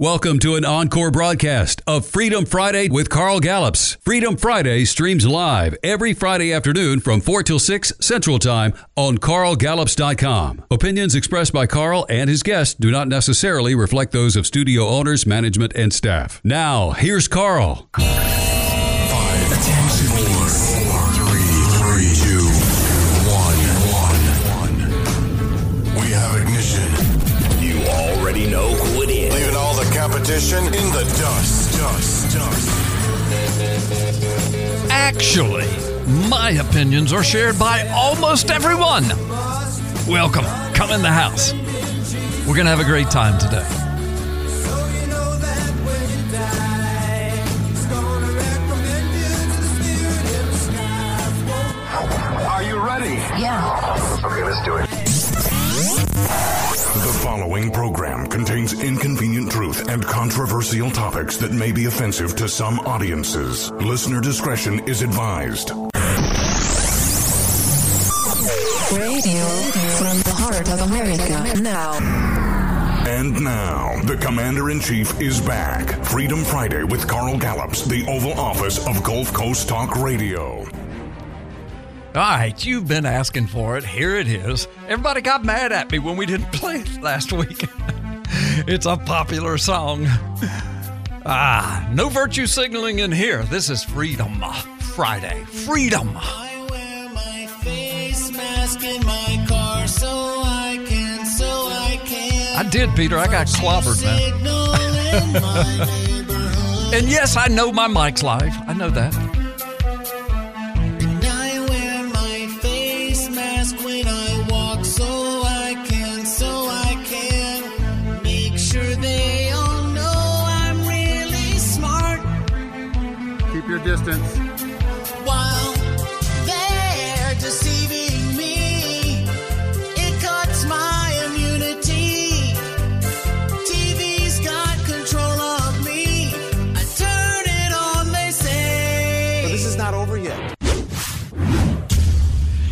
Welcome to an encore broadcast of Freedom Friday with Carl Gallups. Freedom Friday streams live every Friday afternoon from 4 till 6 Central Time on carlgallups.com. Opinions expressed by Carl and his guests do not necessarily reflect those of studio owners, management, and staff. Now, here's Carl. Competition in the dust. Dust, dust. Actually, my opinions are shared by almost everyone. Welcome. Come in the house. We're going to have a great time today. Are you ready? Yeah. Okay, let's do it. The following program contains inconvenient truth and controversial topics that may be offensive to some audiences. Listener discretion is advised. Radio from the heart of America now. And now, the Commander in Chief is back. Freedom Friday with Carl Gallups, the Oval Office of Gulf Coast Talk Radio. All right, you've been asking for it. Here it is. Everybody got mad at me when we didn't play it last week. it's a popular song. Ah, no virtue signaling in here. This is Freedom Friday. Freedom. I wear my face mask in my car so I can, so I can. I did, Peter. I got clobbered, man. Signal in my neighborhood. And yes, I know my mic's live. I know that. Distance.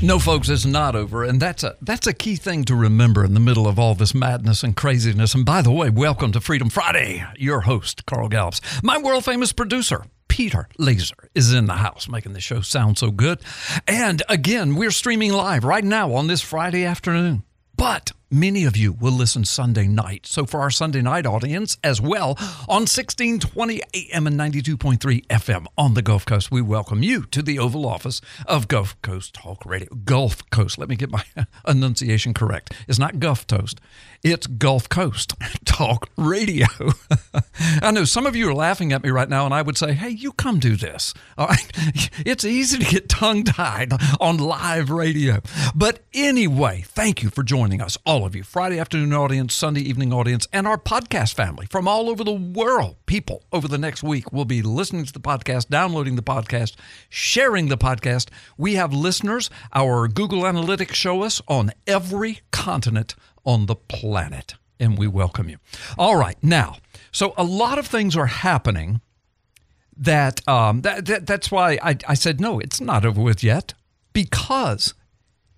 No, folks, it's not over, and that's a that's a key thing to remember in the middle of all this madness and craziness. And by the way, welcome to Freedom Friday. Your host, Carl Gallups, my world famous producer. Peter Laser is in the house making the show sound so good. And again, we're streaming live right now on this Friday afternoon. But many of you will listen Sunday night. So for our Sunday night audience as well, on 1620 AM and 92.3 FM on the Gulf Coast, we welcome you to the Oval Office of Gulf Coast Talk Radio. Gulf Coast. Let me get my enunciation correct. It's not Gulf Toast. It's Gulf Coast Talk Radio. I know some of you are laughing at me right now, and I would say, hey, you come do this. All right. It's easy to get tongue tied on live radio. But anyway, thank you for joining us, all of you, Friday afternoon audience, Sunday evening audience, and our podcast family from all over the world. People over the next week will be listening to the podcast, downloading the podcast, sharing the podcast. We have listeners. Our Google Analytics show us on every continent on the planet, and we welcome you. All right, now, so a lot of things are happening that, um, that, that that's why I, I said no, it's not over with yet, because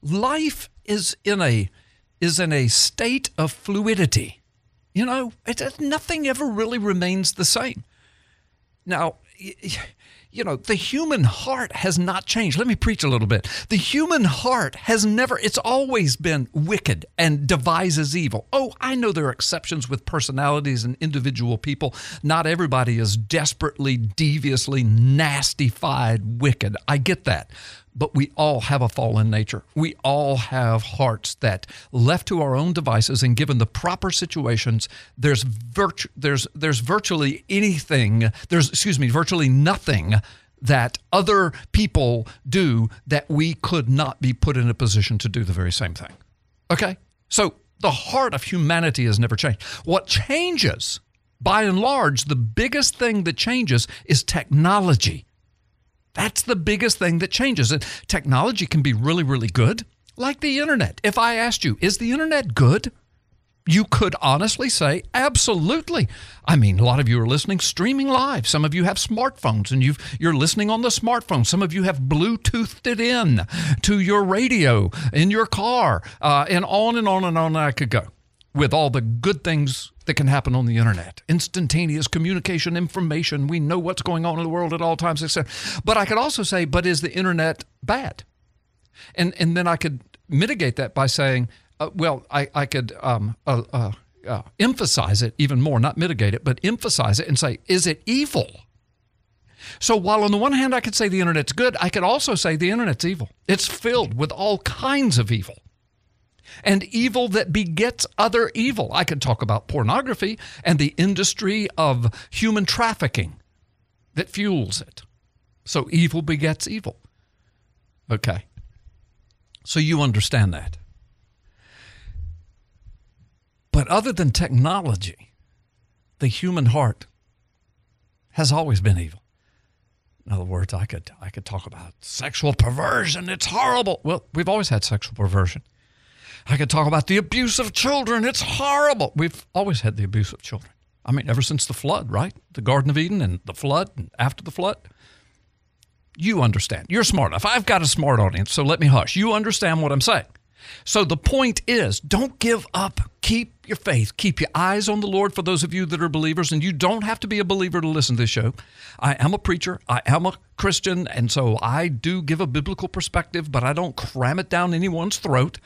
life is in a is in a state of fluidity. You know, it, nothing ever really remains the same. Now, you know, the human heart has not changed. Let me preach a little bit. The human heart has never, it's always been wicked and devises evil. Oh, I know there are exceptions with personalities and individual people. Not everybody is desperately, deviously, nastified wicked. I get that. But we all have a fallen nature. We all have hearts that, left to our own devices and given the proper situations, there's virtu- there's there's virtually anything. There's excuse me, virtually nothing that other people do that we could not be put in a position to do the very same thing. Okay, so the heart of humanity has never changed. What changes, by and large, the biggest thing that changes is technology. That's the biggest thing that changes. And technology can be really, really good, like the internet. If I asked you, is the internet good? You could honestly say, absolutely. I mean, a lot of you are listening streaming live. Some of you have smartphones and you've, you're listening on the smartphone. Some of you have Bluetoothed it in to your radio in your car, uh, and on and on and on I could go. With all the good things that can happen on the internet. Instantaneous communication information. We know what's going on in the world at all times etc but i could also say but is the internet bad? And and then i could mitigate that by saying uh, well i, I could um, uh, uh, uh, emphasize it even more not mitigate it but emphasize it and say is it evil? So while on the one hand I could say the internet's good, I could also say the internet's evil. It's filled with all kinds of evil. And evil that begets other evil. I could talk about pornography and the industry of human trafficking that fuels it. So evil begets evil. Okay. So you understand that. But other than technology, the human heart has always been evil. In other words, I could I could talk about sexual perversion. It's horrible. Well, we've always had sexual perversion. I could talk about the abuse of children. It's horrible. We've always had the abuse of children. I mean, ever since the flood, right? The Garden of Eden and the flood and after the flood. You understand. You're smart enough. I've got a smart audience, so let me hush. You understand what I'm saying. So the point is don't give up. Keep your faith. Keep your eyes on the Lord for those of you that are believers. And you don't have to be a believer to listen to this show. I am a preacher, I am a Christian. And so I do give a biblical perspective, but I don't cram it down anyone's throat.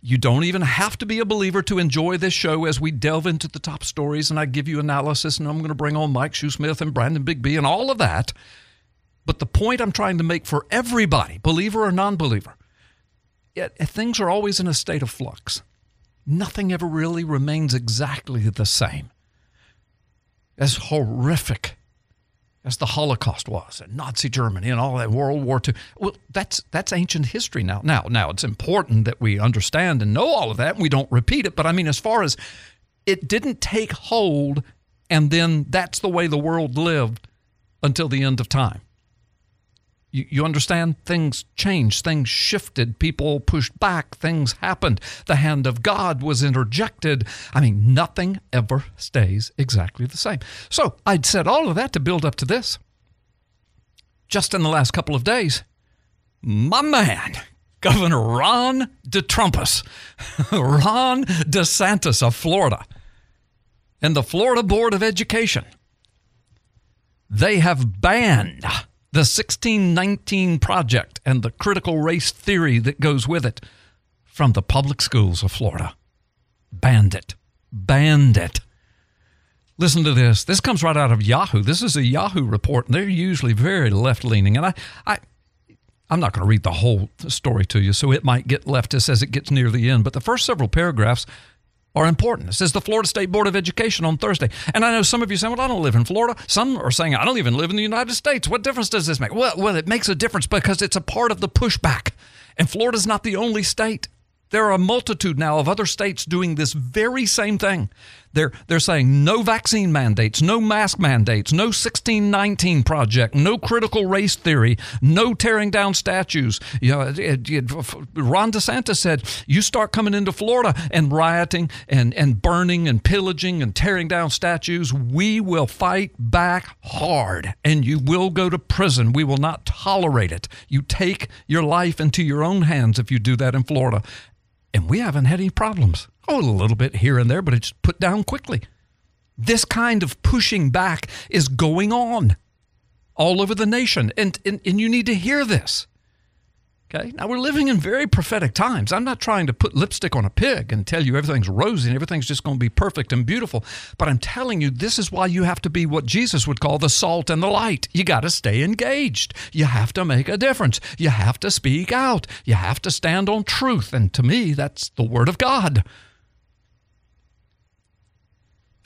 You don't even have to be a believer to enjoy this show as we delve into the top stories and I give you analysis. And I'm going to bring on Mike Shoesmith and Brandon Bigby and all of that. But the point I'm trying to make for everybody, believer or non believer, things are always in a state of flux. Nothing ever really remains exactly the same. As horrific as the Holocaust was, and Nazi Germany, and all that World War II. Well, that's that's ancient history now. Now, now it's important that we understand and know all of that, and we don't repeat it. But I mean, as far as it didn't take hold, and then that's the way the world lived until the end of time. You, you understand? Things changed, things shifted, people pushed back, things happened. The hand of God was interjected. I mean, nothing ever stays exactly the same. So I'd said all of that to build up to this. Just in the last couple of days, my man, Governor Ron DeTrumpus, Ron DeSantis of Florida, and the Florida Board of Education, they have banned the 1619 Project and the critical race theory that goes with it from the public schools of Florida. Banned it. Banned it. Listen to this. This comes right out of Yahoo. This is a Yahoo report, and they're usually very left leaning. And I, I, I'm not going to read the whole story to you, so it might get leftist as it gets near the end. But the first several paragraphs are important. Says the Florida State Board of Education on Thursday. And I know some of you saying, well, I don't live in Florida. Some are saying, I don't even live in the United States. What difference does this make? Well, well it makes a difference because it's a part of the pushback. And Florida's not the only state. There are a multitude now of other states doing this very same thing. They're, they're saying no vaccine mandates, no mask mandates, no 1619 project, no critical race theory, no tearing down statues. You know, it, it, Ron DeSantis said, you start coming into Florida and rioting and, and burning and pillaging and tearing down statues, we will fight back hard and you will go to prison. We will not tolerate it. You take your life into your own hands if you do that in Florida. And we haven't had any problems. Oh, a little bit here and there, but it's put down quickly. This kind of pushing back is going on all over the nation. And, and, and you need to hear this. Okay. Now we're living in very prophetic times. I'm not trying to put lipstick on a pig and tell you everything's rosy and everything's just going to be perfect and beautiful. But I'm telling you, this is why you have to be what Jesus would call the salt and the light. You got to stay engaged. You have to make a difference. You have to speak out. You have to stand on truth. And to me, that's the Word of God.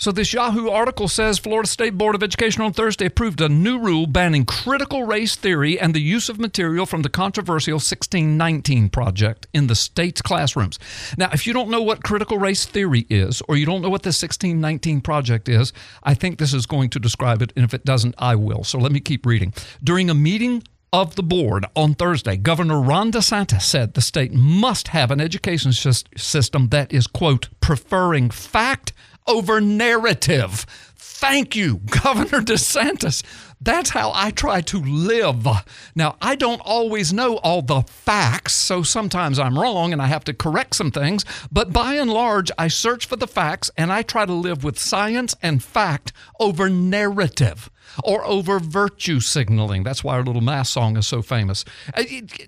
So, this Yahoo article says Florida State Board of Education on Thursday approved a new rule banning critical race theory and the use of material from the controversial 1619 project in the state's classrooms. Now, if you don't know what critical race theory is, or you don't know what the 1619 project is, I think this is going to describe it. And if it doesn't, I will. So, let me keep reading. During a meeting of the board on Thursday, Governor Ron DeSantis said the state must have an education system that is, quote, preferring fact over narrative. Thank you, Governor DeSantis. That's how I try to live. Now, I don't always know all the facts, so sometimes I'm wrong and I have to correct some things, but by and large, I search for the facts and I try to live with science and fact over narrative or over virtue signaling. That's why our little mass song is so famous. Uh,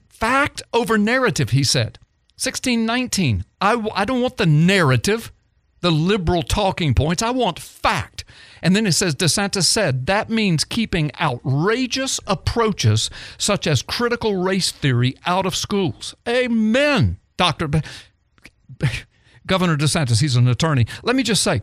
Fact over narrative, he said. 1619. I, I don't want the narrative, the liberal talking points. I want fact. And then it says DeSantis said that means keeping outrageous approaches such as critical race theory out of schools. Amen, Dr. Governor DeSantis, he's an attorney. Let me just say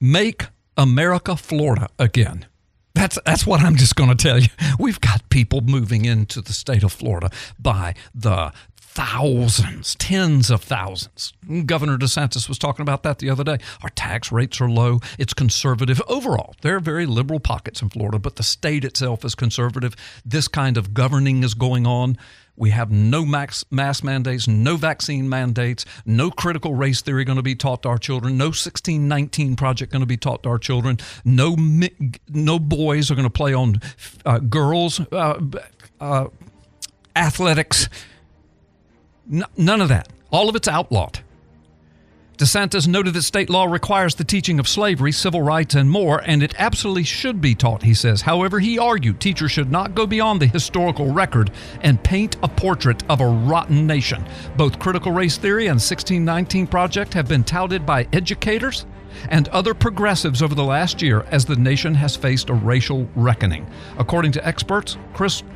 make America Florida again. That's that's what I'm just going to tell you. We've got people moving into the state of Florida by the thousands, tens of thousands. Governor DeSantis was talking about that the other day. Our tax rates are low. It's conservative overall. There are very liberal pockets in Florida, but the state itself is conservative. This kind of governing is going on. We have no max, mass mandates, no vaccine mandates, no critical race theory going to be taught to our children, no 1619 project going to be taught to our children, no no boys are going to play on uh, girls uh, uh, athletics. N- none of that. All of it's outlawed. DeSantis noted that state law requires the teaching of slavery, civil rights, and more, and it absolutely should be taught, he says. However, he argued teachers should not go beyond the historical record and paint a portrait of a rotten nation. Both critical race theory and 1619 Project have been touted by educators and other progressives over the last year as the nation has faced a racial reckoning. According to experts,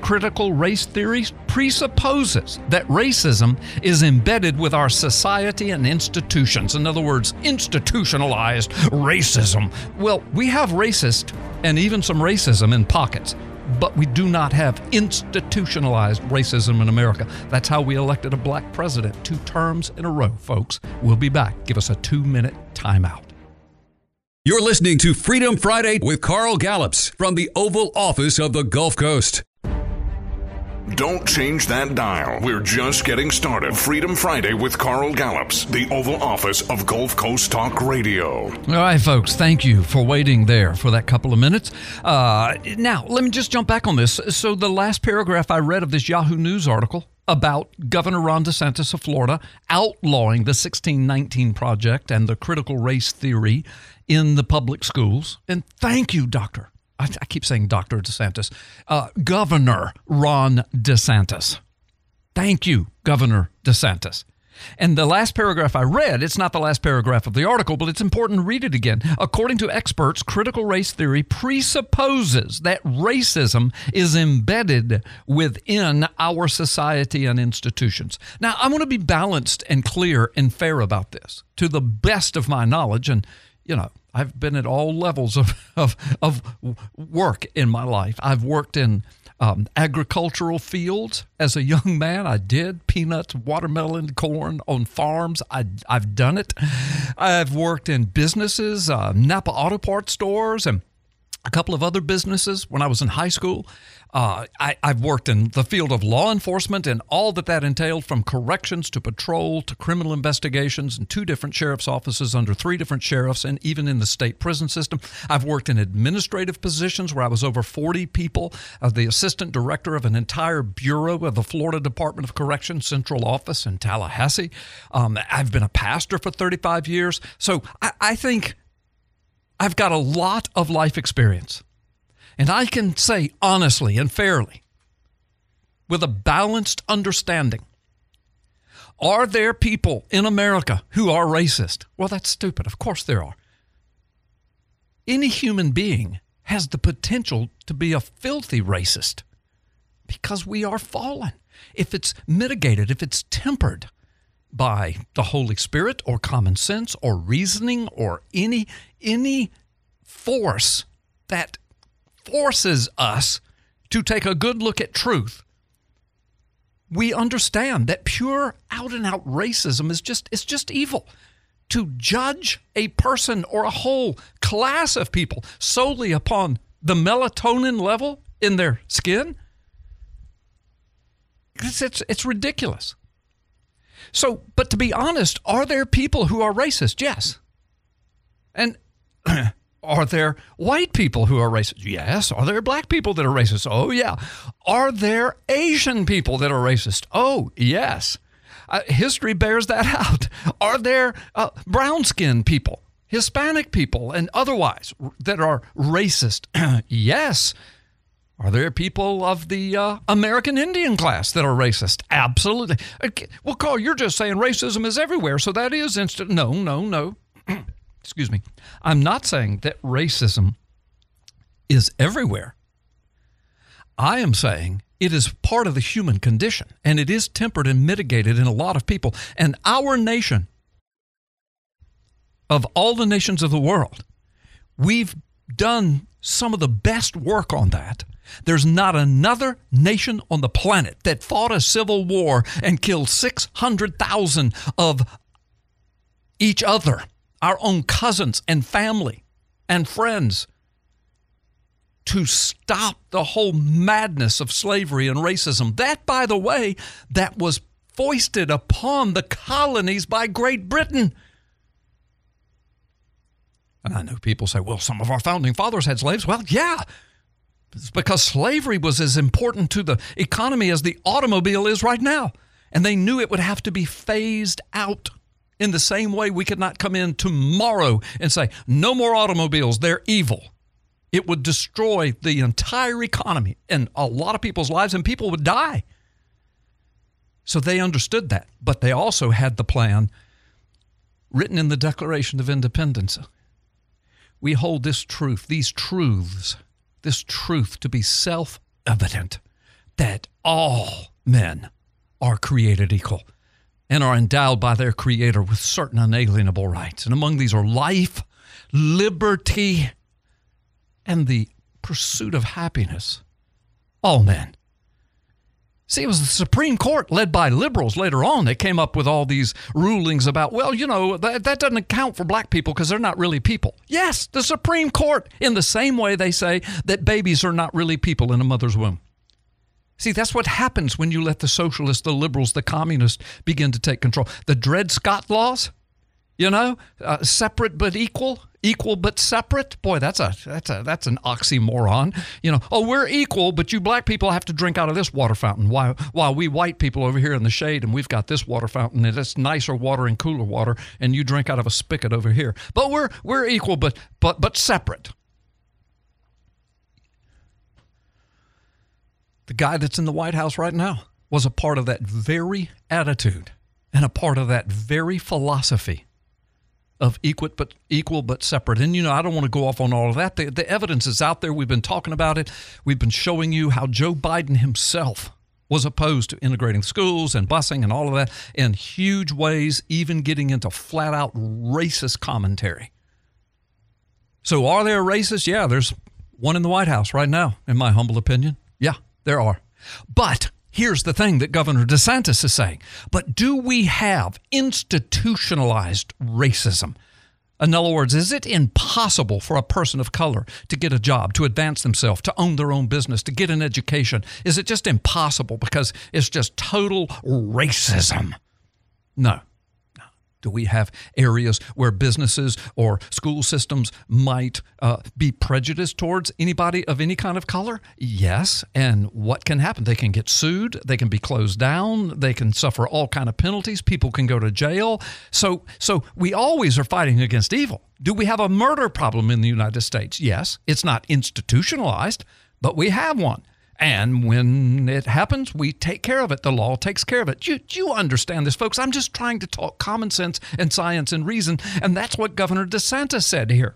critical race theory presupposes that racism is embedded with our society and institutions. In other words, institutionalized racism. Well, we have racist and even some racism in pockets. But we do not have institutionalized racism in America. That's how we elected a black president two terms in a row, folks. We'll be back. Give us a two minute timeout. You're listening to Freedom Friday with Carl Gallups from the Oval Office of the Gulf Coast. Don't change that dial. We're just getting started. Freedom Friday with Carl Gallups, the Oval Office of Gulf Coast Talk Radio. All right, folks, thank you for waiting there for that couple of minutes. Uh, now, let me just jump back on this. So, the last paragraph I read of this Yahoo News article about Governor Ron DeSantis of Florida outlawing the 1619 Project and the critical race theory in the public schools. And thank you, Doctor. I, I keep saying Dr. DeSantis. Uh, Governor Ron DeSantis. Thank you, Governor DeSantis. And the last paragraph I read, it's not the last paragraph of the article, but it's important to read it again. According to experts, critical race theory presupposes that racism is embedded within our society and institutions. Now, I want to be balanced and clear and fair about this to the best of my knowledge. And, you know, I've been at all levels of, of, of work in my life. I've worked in um, agricultural fields as a young man. I did peanuts, watermelon, corn on farms. I, I've done it. I've worked in businesses, uh, Napa Auto Parts stores, and a couple of other businesses when I was in high school. Uh, I, I've worked in the field of law enforcement and all that that entailed from corrections to patrol to criminal investigations in two different sheriff's offices under three different sheriffs and even in the state prison system. I've worked in administrative positions where I was over 40 people, uh, the assistant director of an entire bureau of the Florida Department of Corrections Central Office in Tallahassee. Um, I've been a pastor for 35 years. So I, I think I've got a lot of life experience. And I can say honestly and fairly, with a balanced understanding, are there people in America who are racist? Well, that's stupid. Of course there are. Any human being has the potential to be a filthy racist because we are fallen. If it's mitigated, if it's tempered by the Holy Spirit or common sense or reasoning or any any force that forces us to take a good look at truth, we understand that pure out and out racism is just it's just evil. To judge a person or a whole class of people solely upon the melatonin level in their skin, it's, it's, it's ridiculous. So, but to be honest, are there people who are racist? Yes. And Are there white people who are racist? Yes. Are there black people that are racist? Oh, yeah. Are there Asian people that are racist? Oh, yes. Uh, history bears that out. Are there uh, brown skinned people, Hispanic people, and otherwise that are racist? yes. Are there people of the uh, American Indian class that are racist? Absolutely. Okay. Well, Carl, you're just saying racism is everywhere, so that is instant. No, no, no. Excuse me. I'm not saying that racism is everywhere. I am saying it is part of the human condition, and it is tempered and mitigated in a lot of people. And our nation, of all the nations of the world, we've done some of the best work on that. There's not another nation on the planet that fought a civil war and killed 600,000 of each other, our own cousins and family and friends, to stop the whole madness of slavery and racism. That, by the way, that was foisted upon the colonies by Great Britain. And I know people say, well, some of our founding fathers had slaves. Well, yeah, it's because slavery was as important to the economy as the automobile is right now. And they knew it would have to be phased out. In the same way, we could not come in tomorrow and say, no more automobiles, they're evil. It would destroy the entire economy and a lot of people's lives, and people would die. So they understood that. But they also had the plan written in the Declaration of Independence. We hold this truth, these truths, this truth to be self evident that all men are created equal and are endowed by their Creator with certain unalienable rights. And among these are life, liberty, and the pursuit of happiness. All men. See, it was the Supreme Court, led by liberals later on, that came up with all these rulings about, well, you know, that, that doesn't account for black people because they're not really people. Yes, the Supreme Court, in the same way they say that babies are not really people in a mother's womb. See, that's what happens when you let the socialists, the liberals, the communists begin to take control. The Dred Scott laws, you know, uh, separate but equal, equal but separate. Boy, that's a that's a that's an oxymoron. You know, oh, we're equal, but you black people have to drink out of this water fountain, while while we white people over here in the shade and we've got this water fountain and it's nicer water and cooler water, and you drink out of a spigot over here. But we're we're equal, but but but separate. The guy that's in the White House right now was a part of that very attitude and a part of that very philosophy of equal but equal but separate. And you know, I don't want to go off on all of that. The, the evidence is out there. We've been talking about it. We've been showing you how Joe Biden himself was opposed to integrating schools and busing and all of that in huge ways, even getting into flat out racist commentary. So, are there racists? Yeah, there's one in the White House right now, in my humble opinion. Yeah, there are. But here's the thing that Governor DeSantis is saying. But do we have institutionalized racism? In other words, is it impossible for a person of color to get a job, to advance themselves, to own their own business, to get an education? Is it just impossible because it's just total racism? No. Do we have areas where businesses or school systems might uh, be prejudiced towards anybody of any kind of color? Yes. And what can happen? They can get sued. They can be closed down. They can suffer all kind of penalties. People can go to jail. So, so we always are fighting against evil. Do we have a murder problem in the United States? Yes. It's not institutionalized, but we have one. And when it happens, we take care of it. The law takes care of it. You, you understand this, folks. I'm just trying to talk common sense and science and reason. And that's what Governor DeSantis said here.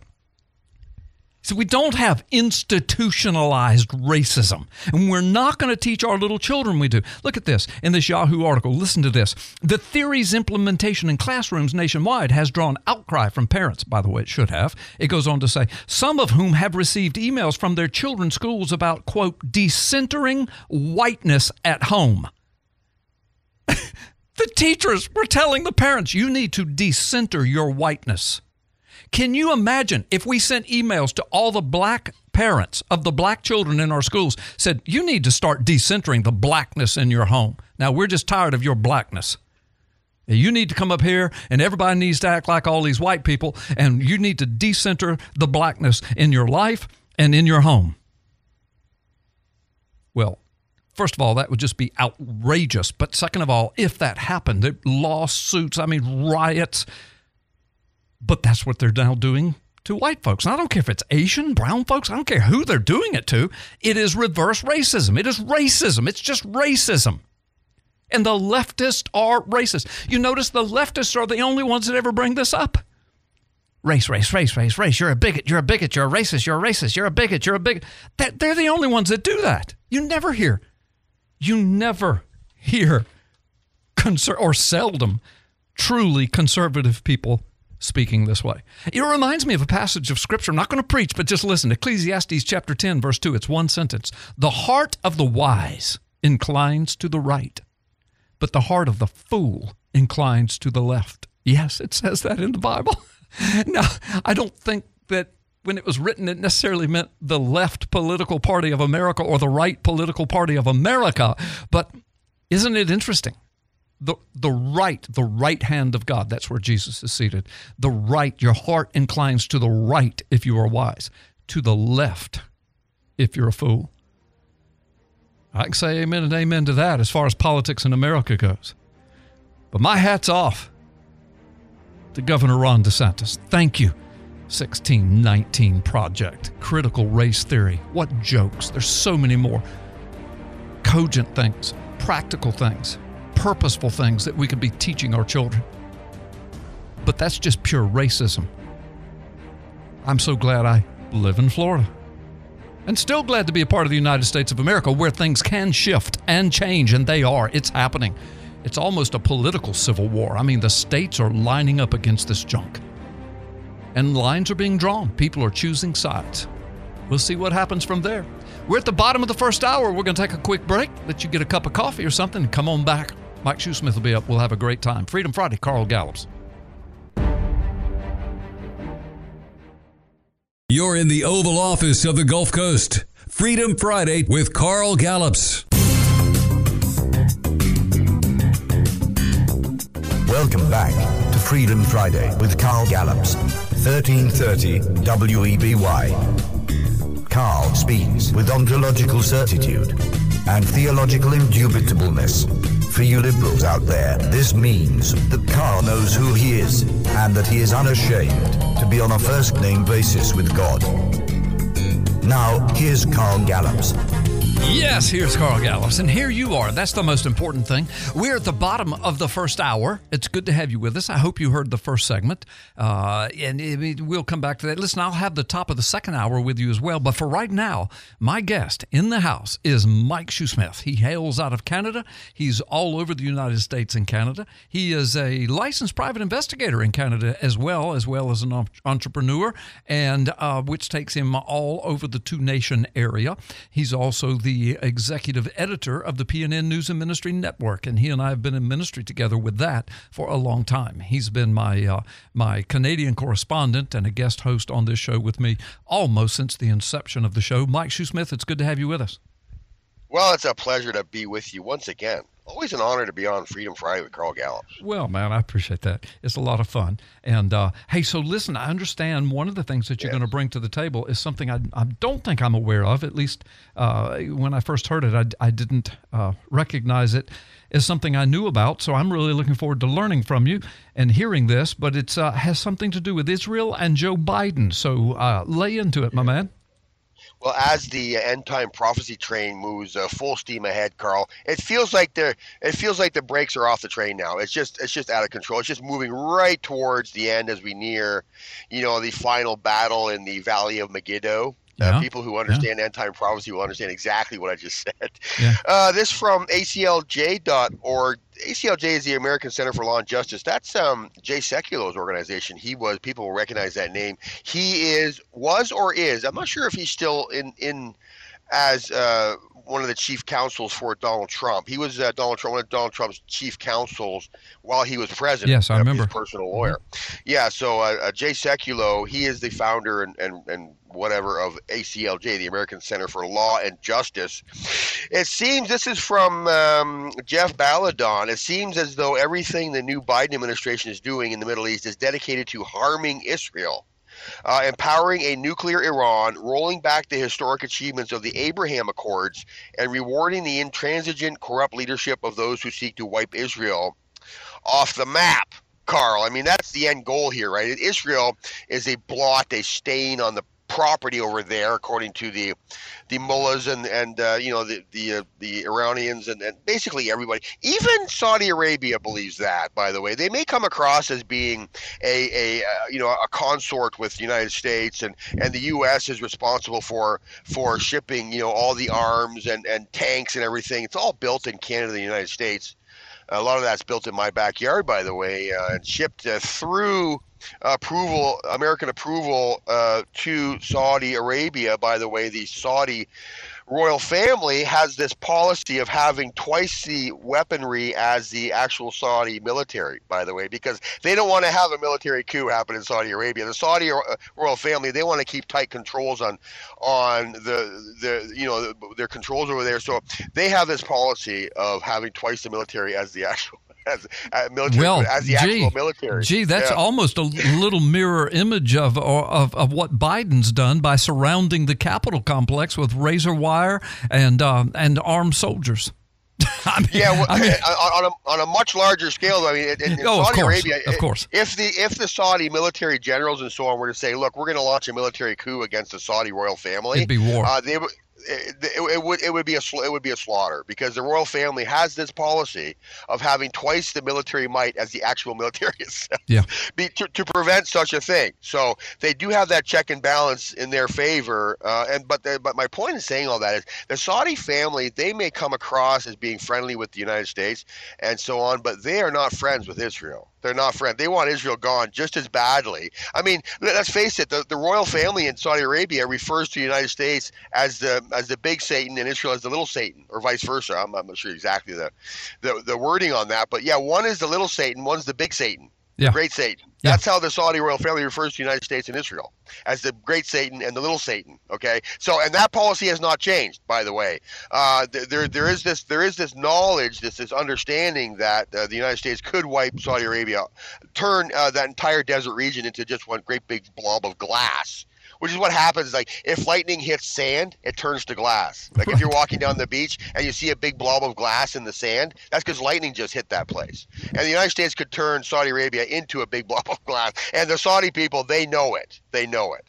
So we don't have institutionalized racism. And we're not going to teach our little children we do. Look at this in this Yahoo article. Listen to this. The theory's implementation in classrooms nationwide has drawn outcry from parents. By the way, it should have. It goes on to say, some of whom have received emails from their children's schools about, quote, decentering whiteness at home. the teachers were telling the parents, you need to decenter your whiteness. Can you imagine if we sent emails to all the black parents of the black children in our schools said, you need to start decentering the blackness in your home. Now, we're just tired of your blackness. You need to come up here, and everybody needs to act like all these white people, and you need to decenter the blackness in your life and in your home. Well, first of all, that would just be outrageous. But second of all, if that happened, lawsuits, I mean, riots, but that's what they're now doing to white folks. And I don't care if it's Asian, brown folks, I don't care who they're doing it to. It is reverse racism. It is racism. It's just racism. And the leftists are racist. You notice the leftists are the only ones that ever bring this up. Race, race, race, race, race. You're a bigot. You're a bigot. You're a racist. You're a racist. You're a bigot. You're a bigot. They're the only ones that do that. You never hear, you never hear, conser- or seldom, truly conservative people speaking this way. It reminds me of a passage of scripture. I'm not going to preach, but just listen. Ecclesiastes chapter 10, verse 2. It's one sentence. The heart of the wise inclines to the right, but the heart of the fool inclines to the left. Yes, it says that in the Bible. now, I don't think that when it was written, it necessarily meant the left political party of America or the right political party of America. But isn't it interesting? The, the right, the right hand of God, that's where Jesus is seated. The right, your heart inclines to the right if you are wise, to the left if you're a fool. I can say amen and amen to that as far as politics in America goes. But my hat's off to Governor Ron DeSantis. Thank you. 1619 Project, critical race theory. What jokes. There's so many more cogent things, practical things, purposeful things that we could be teaching our children. But that's just pure racism. I'm so glad I live in Florida. And still glad to be a part of the United States of America where things can shift and change, and they are. It's happening. It's almost a political civil war. I mean, the states are lining up against this junk. And lines are being drawn. People are choosing sides. We'll see what happens from there. We're at the bottom of the first hour. We're going to take a quick break, let you get a cup of coffee or something, and come on back. Mike Shoesmith will be up. We'll have a great time. Freedom Friday, Carl Gallups. You're in the Oval Office of the Gulf Coast. Freedom Friday with Carl Gallups. Welcome back to Freedom Friday with Carl Gallups, 1330 WEBY. Carl speaks with ontological certitude and theological indubitableness. For you liberals out there, this means that Carl knows who he is and that he is unashamed to be on a first name basis with God. Now, here's Carl Gallups. Yes, here's Carl Gallups, and here you are. That's the most important thing. We're at the bottom of the first hour. It's good to have you with us. I hope you heard the first segment, uh, and it, we'll come back to that. Listen, I'll have the top of the second hour with you as well. But for right now, my guest in the house is Mike Shoesmith. He hails out of Canada. He's all over the United States and Canada. He is a licensed private investigator in Canada as well, as well as an entrepreneur, and uh, which takes him all over the two nation area. He's also the executive editor of the PNN News and Ministry Network, and he and I have been in ministry together with that for a long time. He's been my uh, my Canadian correspondent and a guest host on this show with me almost since the inception of the show. Mike Shoesmith, it's good to have you with us. Well, it's a pleasure to be with you once again. Always an honor to be on Freedom Friday with Carl Gallups. Well, man, I appreciate that. It's a lot of fun. And uh, hey, so listen, I understand one of the things that you're Yes. going to bring to the table is something I, I don't think I'm aware of. At least uh, when I first heard it, I, I didn't uh, recognize it as something I knew about. So I'm really looking forward to learning from you and hearing this. But it uh, has something to do with Israel and Joe Biden. So uh, lay into it, my man. Well, as the end time prophecy train moves uh, full steam ahead, Carl, it feels like the it feels like the brakes are off the train now. It's just it's just out of control. It's just moving right towards the end as we near, you know, the final battle in the Valley of Megiddo. Yeah. Uh, people who understand end time prophecy will understand exactly what I just said. Yeah. Uh, this from ACLJ.org. ACLJ is the American Center for Law and Justice. That's um, Jay Sekulow's organization. He was people will recognize that name. He is was or is I'm not sure if he's still in in as uh, one of the chief counsels for Donald Trump. He was uh, Donald Trump, one of Donald Trump's chief counsels while he was president. Yes, I remember. His personal lawyer. Yeah, so uh, uh, Jay Sekulow, he is the founder and, and, and whatever of ACLJ, the American Center for Law and Justice. It seems this is from um, Jeff Ballabon. It seems as though everything the new Biden administration is doing in the Middle East is dedicated to harming Israel uh, empowering a nuclear Iran, rolling back the historic achievements of the Abraham Accords, and rewarding the intransigent, corrupt leadership of those who seek to wipe Israel off the map. Carl, I mean that's the end goal here, right? Israel is a blot, a stain on the property over there, according to the the mullahs and and uh, you know the the uh, the Iranians and, and basically everybody. Even Saudi Arabia believes that. By the way, they may come across as being a a uh, you know a consort with the United States and and the U.S. is responsible for for shipping you know all the arms and and tanks and everything. It's all built in Canada, the United States. A lot of that's built in my backyard, by the way, uh, and shipped uh, through approval, American approval uh, to Saudi Arabia. By the way, the Saudi royal family has this policy of having twice the weaponry as the actual Saudi military, by the way, because they don't want to have a military coup happen in Saudi Arabia. The Saudi royal family they want to keep tight controls on on the the you know their controls over there. So they have this policy of having twice the military as the actual as uh, military well, as the gee, actual military. Gee, that's Yeah. almost a little mirror image of, of of what Biden's done by surrounding the Capitol complex with razor wire and uh, and armed soldiers. I mean, Yeah, well, I mean, on, a, on a much larger scale, though, I mean, in, in Oh, of Saudi course, Arabia, of course. if the if the Saudi military generals and so on were to say, "Look, we're going to launch a military coup against the Saudi royal family," It'd be war. Uh, they would. It, it, it would it would be a it would be a slaughter because the royal family has this policy of having twice the military might as the actual military itself yeah. be, to, to prevent such a thing. So they do have that check and balance in their favor. Uh, and but the, but my point in saying all that is the Saudi family they may come across as being friendly with the United States and so on, but they are not friends with Israel. They're not friends. They want Israel gone just as badly. I mean, let- let's face it. The, the royal family in Saudi Arabia refers to the United States as the as the big Satan and Israel as the little Satan, or vice versa. I'm, I'm not sure exactly the, the the wording on that, but yeah, one is the little Satan, one's the big Satan. Yeah. Great Satan. Yeah. That's how the Saudi royal family refers to the United States and Israel as the great Satan and the little Satan. Okay, so and that policy has not changed, by the way. Uh, there there is this there is this knowledge, this this understanding that uh, the United States could wipe Saudi Arabia, turn uh, that entire desert region into just one great big blob of glass. Which is what happens. Like if lightning hits sand, it turns to glass. Like if you're walking down the beach and you see a big blob of glass in the sand, that's because lightning just hit that place. And the United States could turn Saudi Arabia into a big blob of glass. And the Saudi people, they know it. They know it.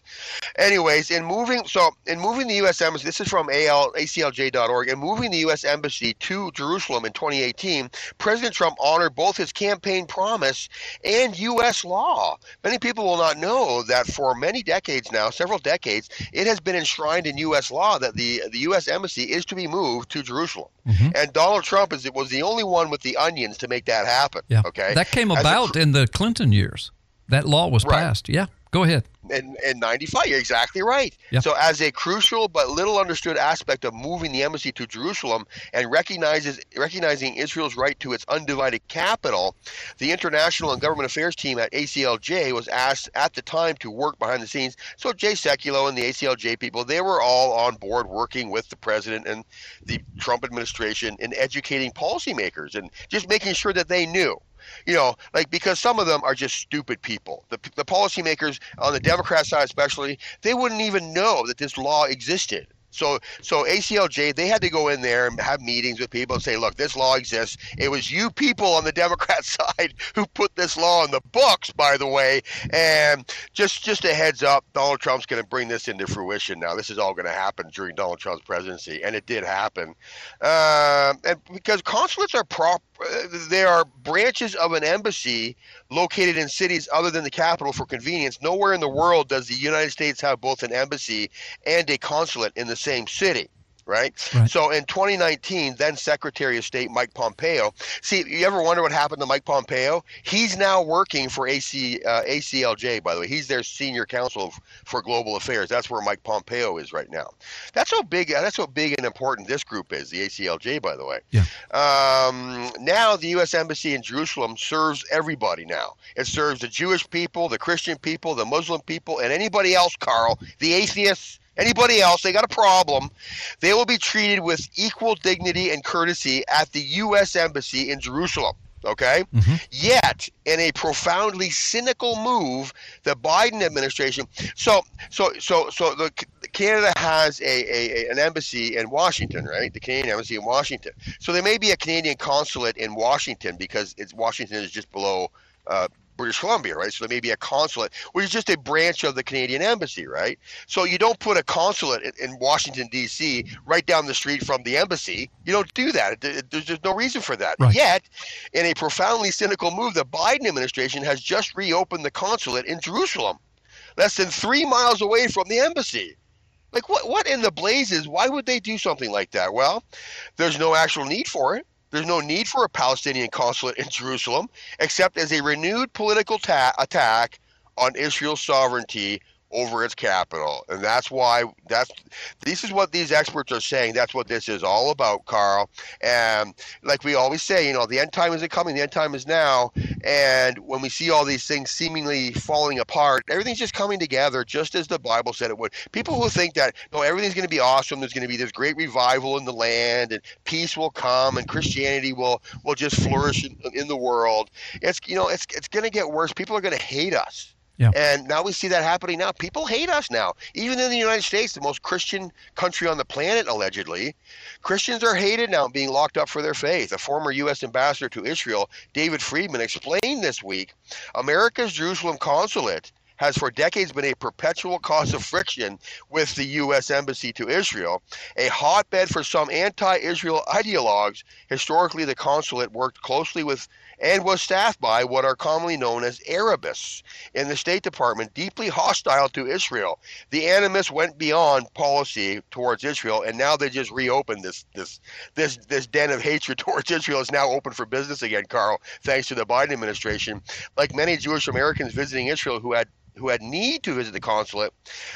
Anyways, in moving, so in moving the U.S. embassy, this is from AL, ACLJ.org, in moving the U.S. embassy to Jerusalem in 2018, President Trump honored both his campaign promise and U.S. law. Many people will not know that for many decades now, several decades, it has been enshrined in U.S. law that the the U.S. embassy is to be moved to Jerusalem. Mm-hmm. And Donald Trump is was the only one with the onions to make that happen. Yeah. Okay. That came about in the Clinton years. That law was Right. passed. Yeah. Go ahead. in, in 95 you're exactly right Yeah. so as a crucial but little understood aspect of moving the embassy to jerusalem and recognizes recognizing israel's right to its undivided capital the international and government affairs team at aclj was asked at the time to work behind the scenes so jay sekulow and the aclj people they were all on board working with the president and the trump administration in educating policymakers and just making sure that they knew you know, like because some of them are just stupid people. The, the policymakers on the Democrat side, especially, they wouldn't even know that this law existed. So, so ACLJ they had to go in there and have meetings with people and say, look, this law exists. It was you people on the Democrat side who put this law in the books, by the way. And just just a heads up, Donald Trump's going to bring this into fruition. Now, this is all going to happen during Donald Trump's presidency, and it did happen. Um, and because consulates are prop, uh, they are branches of an embassy located in cities other than the capital for convenience. Nowhere in the world does the United States have both an embassy and a consulate in the same city. right? Right. So in 2019, then Secretary of State Mike Pompeo. See, you ever wonder what happened to Mike Pompeo? He's now working for AC, uh, ACLJ, by the way. He's their senior counsel for global affairs. That's where Mike Pompeo is right now. That's how big. That's how big and important this group is, the ACLJ, by the way. Yeah. Um, now the U.S. Embassy in Jerusalem serves everybody. Now it serves the Jewish people, the Christian people, the Muslim people, and anybody else. Carl, the atheists, anybody else. They got a problem. They will be treated with equal dignity and courtesy at the U.S. Embassy in Jerusalem. Okay. Yet, in a profoundly cynical move, the Biden administration. So, so, so, so the Canada has a, a, a an embassy in Washington, right? The Canadian embassy in Washington. So there may be a Canadian consulate in Washington because it's Washington is just below. Uh, British Columbia, right? So there may be a consulate, which is just a branch of the Canadian embassy, right? So you don't put a consulate in, in Washington D.C. right down the street from the embassy. You don't do that. It- it- there's just no reason for that. Right. Yet, in a profoundly cynical move, the Biden administration has just reopened the consulate in Jerusalem, less than three miles away from the embassy. Like what? What in the blazes? Why would they do something like that? Well, there's no actual need for it. There's no need for a Palestinian consulate in Jerusalem, except as a renewed political ta- attack on Israel's sovereignty over its capital. And that's why that's this is what these experts are saying. That's what this is all about, Carl. And like we always say, you know, the end time isn't coming, the end time is now. And when we see all these things seemingly falling apart, everything's just coming together just as the Bible said it would. People who think that no, everything's going to be awesome, there's going to be this great revival in the land and peace will come and Christianity will will just flourish in, in the world. It's you know, it's it's going to get worse. People are going to hate us. Yeah. And now we see that happening now. People hate us now. Even in the United States, the most Christian country on the planet, allegedly, Christians are hated now being locked up for their faith. A former U.S. ambassador to Israel, David Friedman, explained this week America's Jerusalem consulate has for decades been a perpetual cause of friction with the U.S. Embassy to Israel, a hotbed for some anti Israel ideologues. Historically, the consulate worked closely with and was staffed by what are commonly known as Arabists in the State Department, deeply hostile to Israel. The animus went beyond policy towards Israel, and now they just reopened this this this this den of hatred towards Israel is now open for business again, Carl, thanks to the Biden administration. Like many Jewish Americans visiting Israel who had who had need to visit the consulate.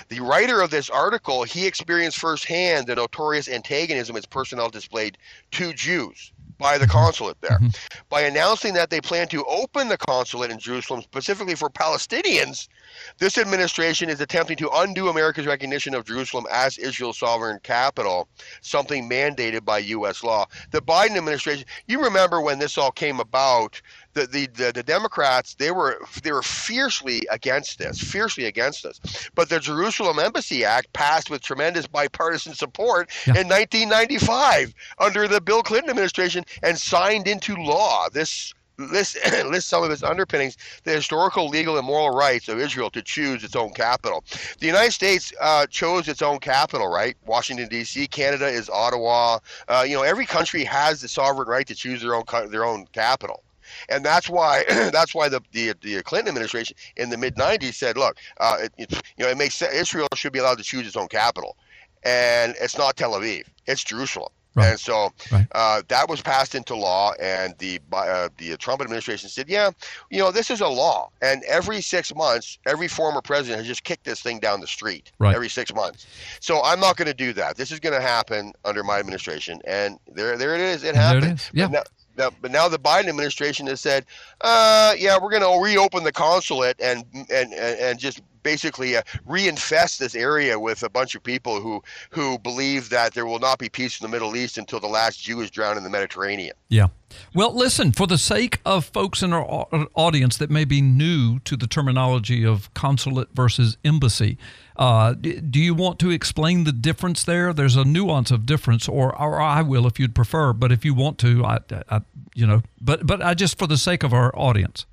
The writer of this article, he experienced firsthand the notorious antagonism its personnel displayed to Jews by the consulate there. Mm-hmm. By announcing that they plan to open the consulate in Jerusalem specifically for Palestinians, this administration is attempting to undo America's recognition of Jerusalem as Israel's sovereign capital, something mandated by U.S. law. The Biden administration, you remember when this all came about, the, the, the, the Democrats, they were they were fiercely against this, fiercely against this. But the Jerusalem Embassy Act passed with tremendous bipartisan support Yeah. in 1995 under the Bill Clinton administration and signed into law. This lists lists some of its underpinnings, the historical, legal, and moral rights of Israel to choose its own capital. The United States uh, chose its own capital, right? Washington D.C. Canada is Ottawa. Uh, you know, every country has the sovereign right to choose their own their own capital. And that's why that's why the, the the Clinton administration in the mid '90s said, look, uh, it, it- you know, it makes sense. Israel should be allowed to choose its own capital, and it's not Tel Aviv, it's Jerusalem. Right. And so Right. uh, that was passed into law, and the uh, the Trump administration said, yeah, you know, this is a law, and every six months, every former president has just kicked this thing down the street Right. every six months. So I'm not going to do that. This is going to happen under my administration, and there there it is. It And there it is. Yeah. Now, but now the Biden administration has said, uh, yeah, we're going to reopen the consulate and and, and just basically uh, reinfest this area with a bunch of people who who believe that there will not be peace in the Middle East until the last Jew is drowned in the Mediterranean. Yeah. Well, listen, for the sake of folks in our audience that may be new to the terminology of consulate versus embassy, uh, do you want to explain the difference there? There's a nuance of difference, or, or I will if you'd prefer, but if you want to, I, I you know, but but I just for the sake of our audience.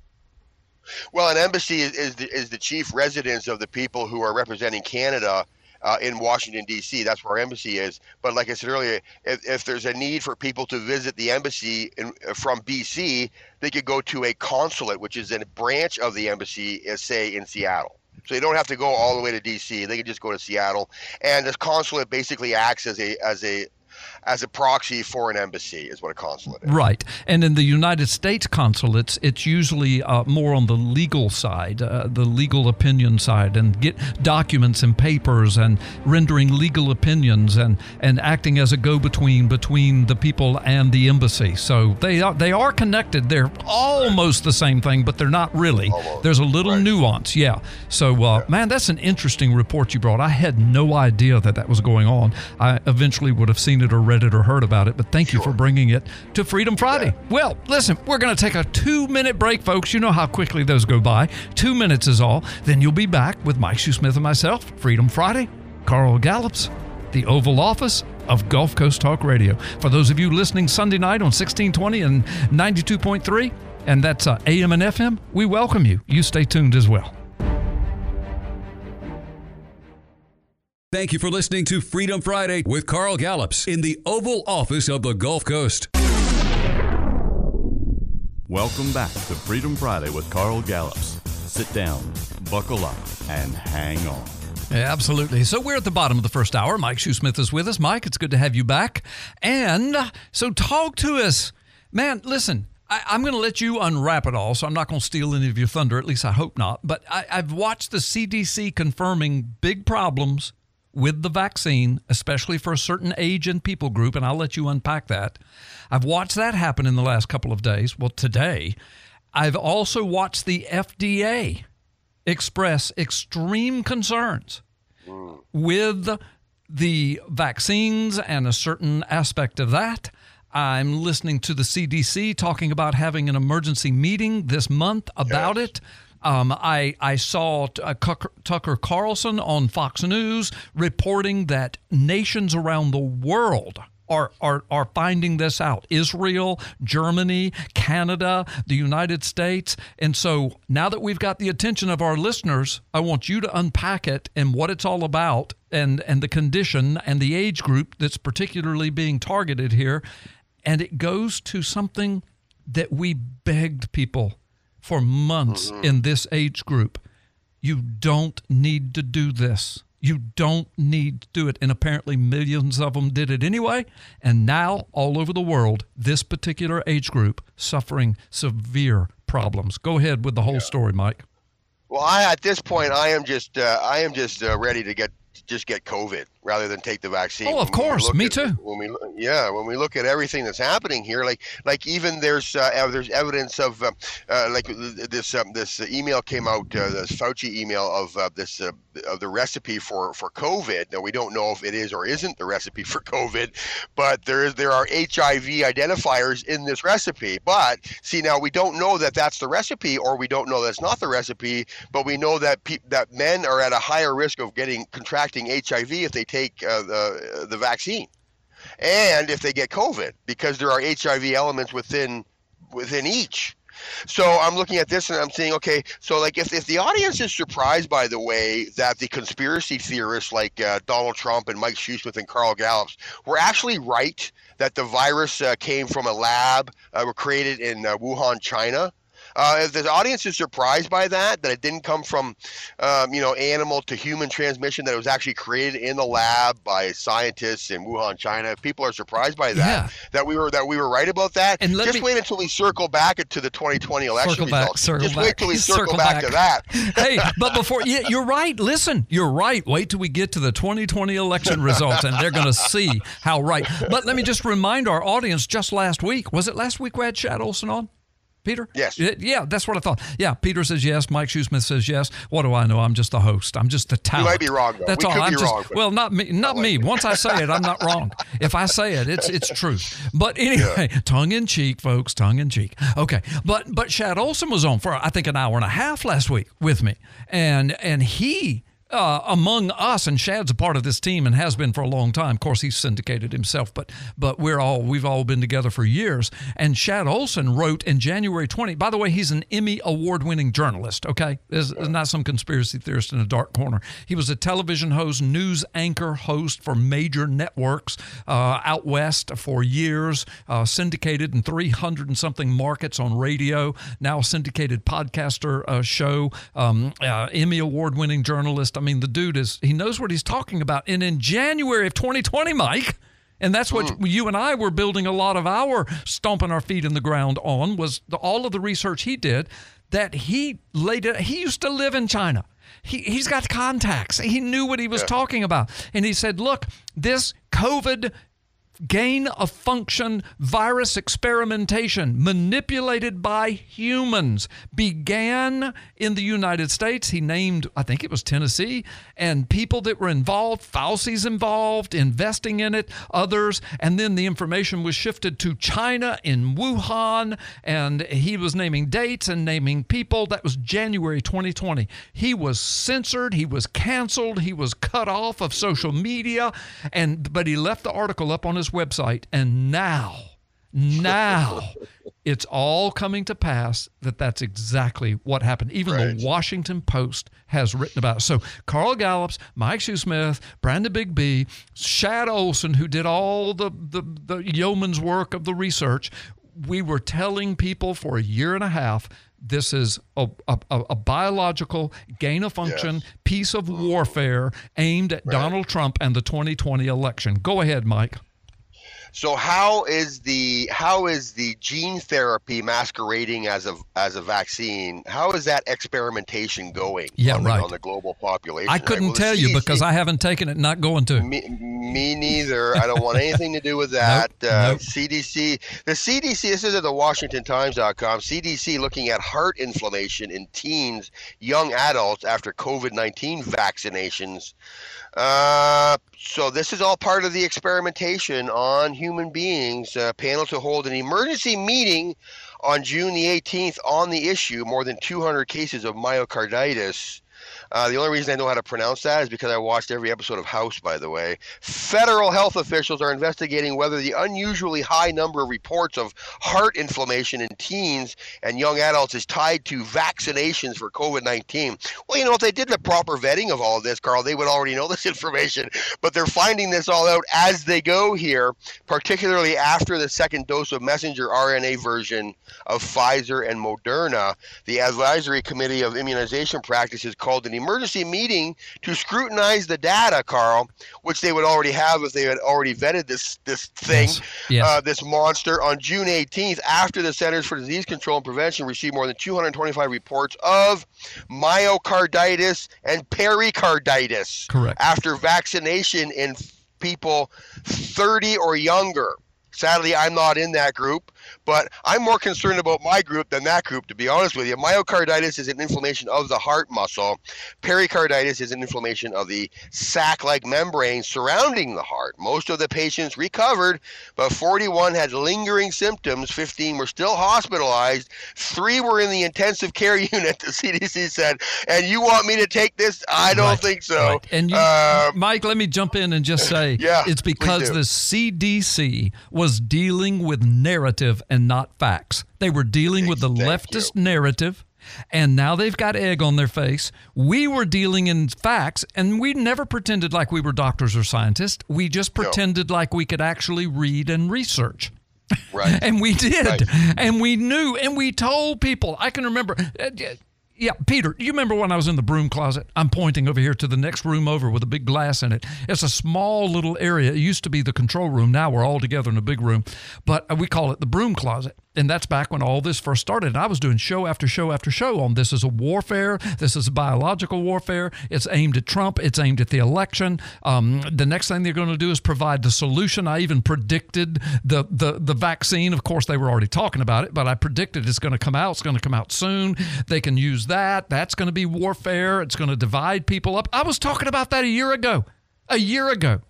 Well, an embassy is, is, the, is the chief residence of the people who are representing Canada uh, in Washington, D.C. That's where our embassy is. But like I said earlier, if, if there's a need for people to visit the embassy in, from B.C., they could go to a consulate, which is a branch of the embassy, uh, say in Seattle. So they don't have to go all the way to D.C. They can just go to Seattle, and this consulate basically acts as a as a as a proxy for an embassy is what a consulate is. Right. And in the United States consulates, it's usually uh, more on the legal side, uh, the legal opinion side, and get documents and papers and rendering legal opinions and, and acting as a go between between the people and the embassy. So they are, they are connected. They're almost the same thing, but they're not really. Almost. There's a little Right. nuance. Yeah. So, uh, man, that's an interesting report you brought. I had no idea that that was going on. I eventually would have seen it or read it or heard about it, but thank you for bringing it to Freedom Friday. Well, listen, we're going to take a two minute break, folks. You know how quickly those go by. Two minutes is all. Then you'll be back with Mike Shoesmith and myself, Freedom Friday, Carl Gallups, the Oval Office of Gulf Coast Talk Radio. For those of you listening Sunday night on 1620 and 92.3, and that's uh, AM and FM, we welcome you. You stay tuned as well. Thank you for listening to Freedom Friday with Carl Gallups in the Oval Office of the Gulf Coast. Welcome back to Freedom Friday with Carl Gallups. Sit down, buckle up, and hang on. Absolutely. So we're at the bottom of the first hour. Mike Shoesmith is with us. Mike, it's good to have you back. And so talk to us. Man, listen, I, I'm going to let you unwrap it all, so I'm not going to steal any of your thunder. At least I hope not. But I, I've watched the CDC confirming big problems with the vaccine, especially for a certain age and people group, and I'll let you unpack that. I've watched that happen in the last couple of days. Well, today, I've also watched the FDA express extreme concerns with the vaccines and a certain aspect of that. I'm listening to the CDC talking about having an emergency meeting this month about it. Um, I, I saw uh, Tucker, Tucker Carlson on Fox News reporting that nations around the world are, are, are finding this out Israel, Germany, Canada, the United States. And so now that we've got the attention of our listeners, I want you to unpack it and what it's all about and, and the condition and the age group that's particularly being targeted here. And it goes to something that we begged people for months in this age group. You don't need to do this. You don't need to do it. And apparently, millions of them did it anyway. And now, all over the world, this particular age group suffering severe problems. Go ahead with the whole story, Mike. Well, I at this point, I am just uh, I am just uh, ready to get just get COVID rather than take the vaccine. Oh, of When course. Me at- too. When we yeah, when we look at everything that's happening here, like like even there's uh, there's evidence of uh, uh, like this um, this email came out uh, this Fauci email of uh, this uh, of the recipe for for COVID. Now we don't know if it is or isn't the recipe for COVID, but there is there are HIV identifiers in this recipe. But see now we don't know that that's the recipe, or we don't know that's not the recipe. But we know that pe- that men are at a higher risk of getting contracting HIV if they take uh, the the vaccine, and if they get COVID because there are HIV elements within within each. So I'm looking at this and I'm saying, okay, so like if, if the audience is surprised by the way that the conspiracy theorists like uh, Donald Trump and Mike Shoesmith and Carl Gallups were actually right that the virus uh, came from a lab, uh, were created in uh, Wuhan, China. Uh, if the audience is surprised by that, that it didn't come from, um, you know, animal to human transmission, that it was actually created in the lab by scientists in Wuhan, China. If people are surprised by that, Yeah. that we were that we were right about that, And just me- wait until we circle back to the 2020 election Circle results. circle just back, wait till we circle, circle back, back. to that. hey, but before, yeah, you're right. Listen, you're right. Wait till we get to the 2020 election results and they're going to see how right. But let me just remind our audience just last week, was it last week we had Shad Olson on? Peter? Yes. Yeah, that's what I thought. Yeah, Peter says yes. Mike Shoesmith says yes. What do I know? I'm just the host. I'm just the talent. might be wrong, though. That's We all. could I'm be just, wrong, well, not me. Not me. Once I say it, I'm not wrong. If I say it, it's it's true. But anyway, tongue in cheek, folks. Tongue in cheek. Okay. But but Shad Olson was on for I think an hour and a half last week with me, and and he uh, among us, and Shad's a part of this team and has been for a long time. Of course, he's syndicated himself, but but we're all we've all been together for years. And Shad Olson wrote in January 20. By the way, he's an Emmy award-winning journalist. Okay, is not some conspiracy theorist in a dark corner. He was a television host, news anchor, host for major networks uh, out west for years, uh, syndicated in 300 and something markets on radio. Now syndicated podcaster uh, show, um, uh, Emmy award-winning journalist. I mean, the dude is, he knows what he's talking about. And in January of 2020, Mike, and that's what mm. you and I were building a lot of our stomping our feet in the ground on was the, all of the research he did that he laid it. He used to live in China. He, he's got contacts. He knew what he was talking about. And he said, look, this COVID gain of function virus experimentation manipulated by humans began in the United States. He named, I think it was Tennessee, and people that were involved, Fauci's involved, investing in it, others, and then the information was shifted to China in Wuhan, and he was naming dates and naming people. That was January 2020. He was censored, he was canceled, he was cut off of social media, and but he left the article up on his website, and now, now, it's all coming to pass that that's exactly what happened. Even the Washington Post has written about it. So Carl Gallups, Mike Shoesmith, Brandon Big B, Shad Olson, who did all the, the, the yeoman's work of the research, we were telling people for a year and a half this is a, a, a biological gain of function piece of warfare aimed at Donald Trump and the 2020 election. Go ahead, Mike. So how is the how is the gene therapy masquerading as a as a vaccine? How is that experimentation going? Yeah, on the, right. on the global population. I couldn't Well, tell you because I haven't taken it, not going to. Me, me neither. I don't want anything to do with that. Nope, uh, nope. CDC, the CDC, this is at the WashingtonTimes.com. CDC looking at heart inflammation in teens, young adults after COVID 19 vaccinations. Uh, so this is all part of the experimentation on human beings. Uh, panel to hold an emergency meeting on June the 18th on the issue. More than 200 cases of myocarditis. Uh, the only reason I know how to pronounce that is because I watched every episode of House, by the way. Federal health officials are investigating whether the unusually high number of reports of heart inflammation in teens and young adults is tied to vaccinations for COVID 19. Well, you know, if they did the proper vetting of all of this, Carl, they would already know this information. But they're finding this all out as they go here, particularly after the second dose of messenger RNA version of Pfizer and Moderna. The Advisory Committee of Immunization Practices called an emergency meeting to scrutinize the data, Carl, which they would already have if they had already vetted this this thing, Yes, yes. Uh, this monster, on June 18th, after the Centers for Disease Control and Prevention received more than 225 reports of myocarditis and pericarditis Correct. after vaccination in people 30 or younger. Sadly, I'm not in that group, but I'm more concerned about my group than that group, to be honest with you. Myocarditis is an inflammation of the heart muscle. Pericarditis is an inflammation of the sac like membrane surrounding the heart. Most of the patients recovered, but 41 had lingering symptoms. 15 were still hospitalized. Three were in the intensive care unit, the CDC said. And you want me to take this? I don't Right, think so. right. And you, Uh, Mike, let me jump in and just say Yeah, it's because the CDC was dealing with narrative and not facts. They were dealing with the Thank leftist narrative. And now they've got egg on their face. We were dealing in facts, and we never pretended like we were doctors or scientists. We just pretended like we could actually read and research. Right. and we did. Right. And we knew, and we told people. I can remember. Uh, uh, Yeah, Peter, you remember when I was in the broom closet? I'm pointing over here to the next room over with a big glass in it. It's a small little area. It used to be the control room. Now we're all together in a big room, but we call it the broom closet. And that's back when all this first started. And I was doing show after show after show on this is a warfare. This is a biological warfare. It's aimed at Trump. It's aimed at the election. Um, the next thing they're going to do is provide the solution. I even predicted the, the, the vaccine. Of course, they were already talking about it, but I predicted it's going to come out. It's going to come out soon. They can use that. That's going to be warfare. It's going to divide people up. I was talking about that a year ago. A year ago.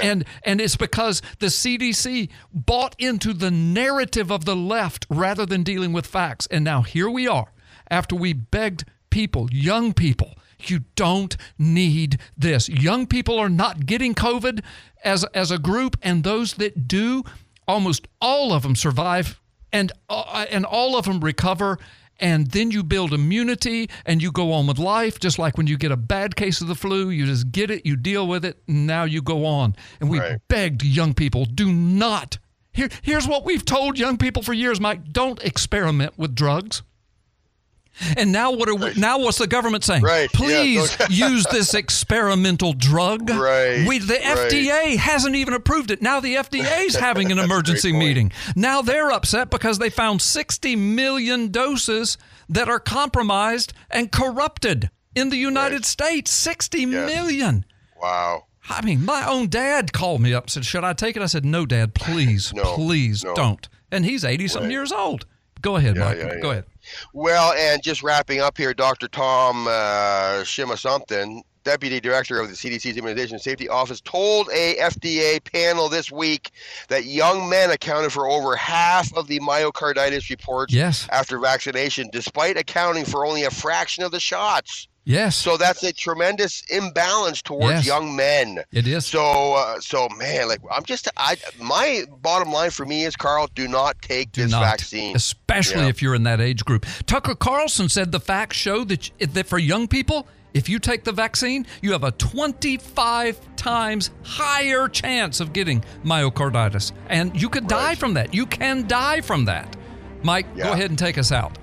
And and it's because the CDC bought into the narrative of the left rather than dealing with facts. And now here we are after we begged people, young people, You don't need this. Young people are not getting COVID as, as a group, and those that do, almost all of them survive and, uh, and all of them recover and then you build immunity and you go on with life just like when you get a bad case of the flu you just get it you deal with it and now you go on. And we Right. begged young people do not. Here, here's what we've told young people for years mike don't experiment with drugs and now what are we, now what's the government saying Right, please don't- use this experimental drug Right, we, the right. fda hasn't even approved it now the fda is having an That's a great emergency meeting now they're upset because they found 60 million doses that are compromised and corrupted in the United Right. States. Sixty million. Wow. I mean, my own dad called me up and said, Should I take it? I said, No, Dad, please, No, please no. don't. And he's 80 something years old. Go ahead, Yeah, Mike. yeah, Go ahead. Well, and just wrapping up here, Dr. Tom uh, Shima something, Deputy Director of the CDC's Immunization Safety Office, told a FDA panel this week that young men accounted for over half of the myocarditis reports Yes. after vaccination, despite accounting for only a fraction of the shots. Yes. So that's a tremendous imbalance towards Yes. young men. it is. So, uh, so man, like I'm just, I my bottom line for me is, Carl, do not take Do this not, vaccine. especially Yeah. if you're in that age group. Tucker Carlson said the facts show that that for young people, if you take the vaccine, you have a 25 times higher chance of getting myocarditis, and you could die from that. You can die from that. Mike, go ahead and take us out.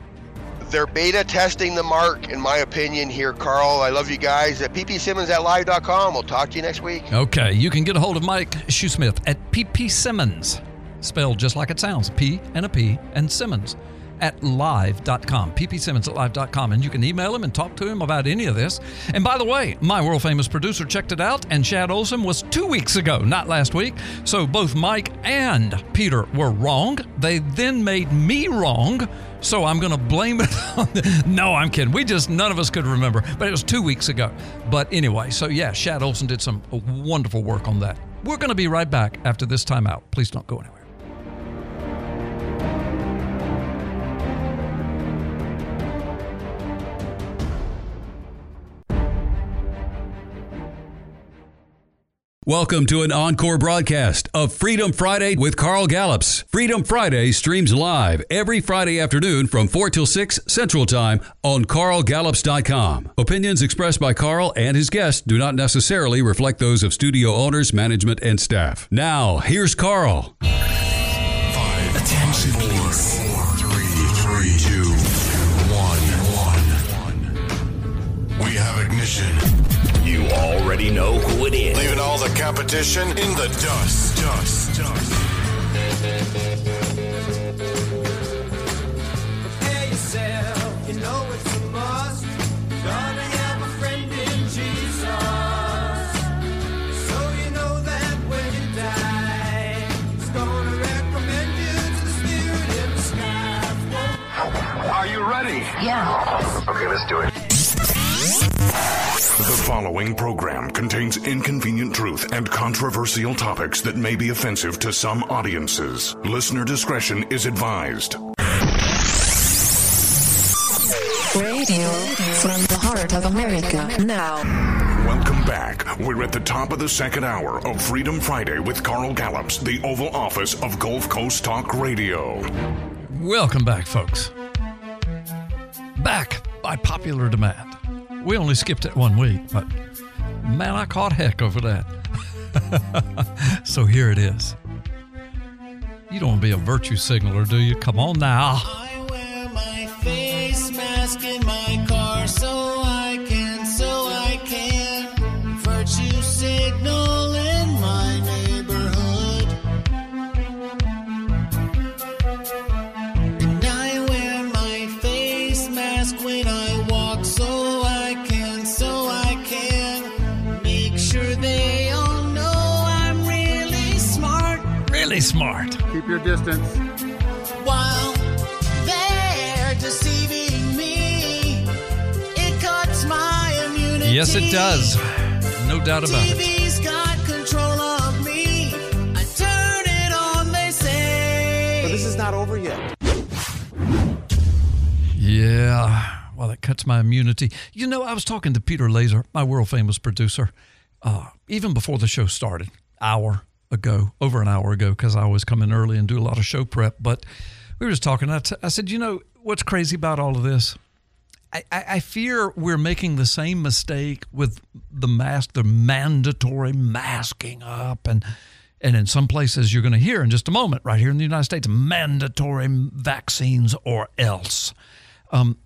They're beta testing the mark, in my opinion, here, Carl. I love you guys. At ppsimmons at live.com. We'll talk to you next week. Okay, you can get a hold of Mike Shoesmith at PP Simmons, spelled just like it sounds P and a P and Simmons at live.com. PP Simmons at live.com. And you can email him and talk to him about any of this. And by the way, my world famous producer checked it out, and Shad Olson was two weeks ago, not last week. So both Mike and Peter were wrong. They then made me wrong. So I'm going to blame it on. The, no, I'm kidding. We just none of us could remember, but it was two weeks ago. But anyway, so yeah, Shad Olson did some uh, wonderful work on that. We're going to be right back after this timeout. Please don't go anywhere. Welcome to an encore broadcast of Freedom Friday with Carl Gallups. Freedom Friday streams live every Friday afternoon from 4 till 6 Central Time on carlgallups.com. Opinions expressed by Carl and his guests do not necessarily reflect those of studio owners, management, and staff. Now, here's Carl. Five, Attention, four, four, three, three, two, one, one. We have ignition. You already know who it is. Leaving all the competition in the dust. Dust. Dust. Prepare yourself, you know it's a must. Gonna have a friend in Jesus. So you know that when you die, he's gonna recommend you to the spirit in the sky. Are you ready? Yeah. Okay, let's do it. The following program contains inconvenient truth and controversial topics that may be offensive to some audiences. Listener discretion is advised. Radio from the heart of America. Now. Welcome back. We're at the top of the second hour of Freedom Friday with Carl Gallups, the Oval Office of Gulf Coast Talk Radio. Welcome back, folks. Back by popular demand. We only skipped it one week, but man, I caught heck over that. so here it is. You don't want to be a virtue signaler, do you? Come on now. Smart. Keep your distance. While they're deceiving me, it cuts my immunity. Yes, it does. No doubt about it. TV's got control of me. I turn it on, they say. But this is not over yet. Yeah. well, that cuts my immunity. You know, I was talking to Peter Laser, my world famous producer, uh, even before the show started, hour ago, over an hour ago, because I always come in early and do a lot of show prep. But we were just talking. I, t- I said, you know, what's crazy about all of this? I, I, fear we're making the same mistake with the mask, the mandatory masking up, and and in some places you're going to hear in just a moment, right here in the United States, mandatory vaccines or else. Um,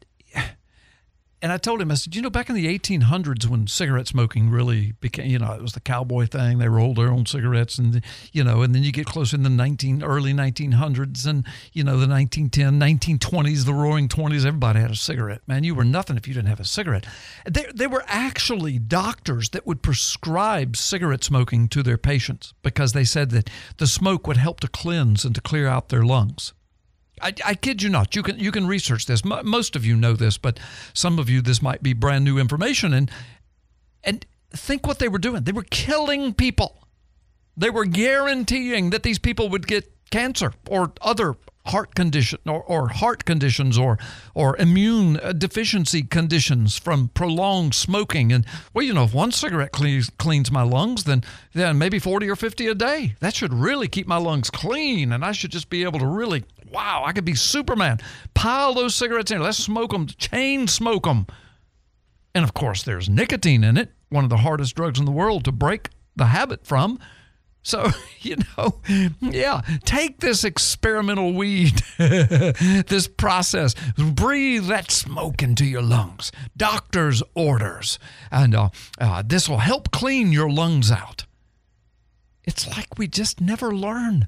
and I told him, I said, you know, back in the 1800s when cigarette smoking really became, you know, it was the cowboy thing. They rolled their own cigarettes, and you know, and then you get closer in the 19 early 1900s, and you know, the 1910, 1920s, the Roaring 20s. Everybody had a cigarette. Man, you were nothing if you didn't have a cigarette. There, there were actually doctors that would prescribe cigarette smoking to their patients because they said that the smoke would help to cleanse and to clear out their lungs. I, I, kid you not. You can you can research this. M- most of you know this, but some of you this might be brand new information. And and think what they were doing. They were killing people. They were guaranteeing that these people would get cancer or other heart condition or, or heart conditions or or immune deficiency conditions from prolonged smoking. And well you know if one cigarette cleans cleans my lungs then then maybe 40 or 50 a day. That should really keep my lungs clean and I should just be able to really wow I could be superman. Pile those cigarettes in. Let's smoke them chain smoke them and of course there's nicotine in it one of the hardest drugs in the world to break the habit from so, you know, yeah, take this experimental weed, this process, breathe that smoke into your lungs, doctor's orders, and uh, uh, this will help clean your lungs out. It's like we just never learn.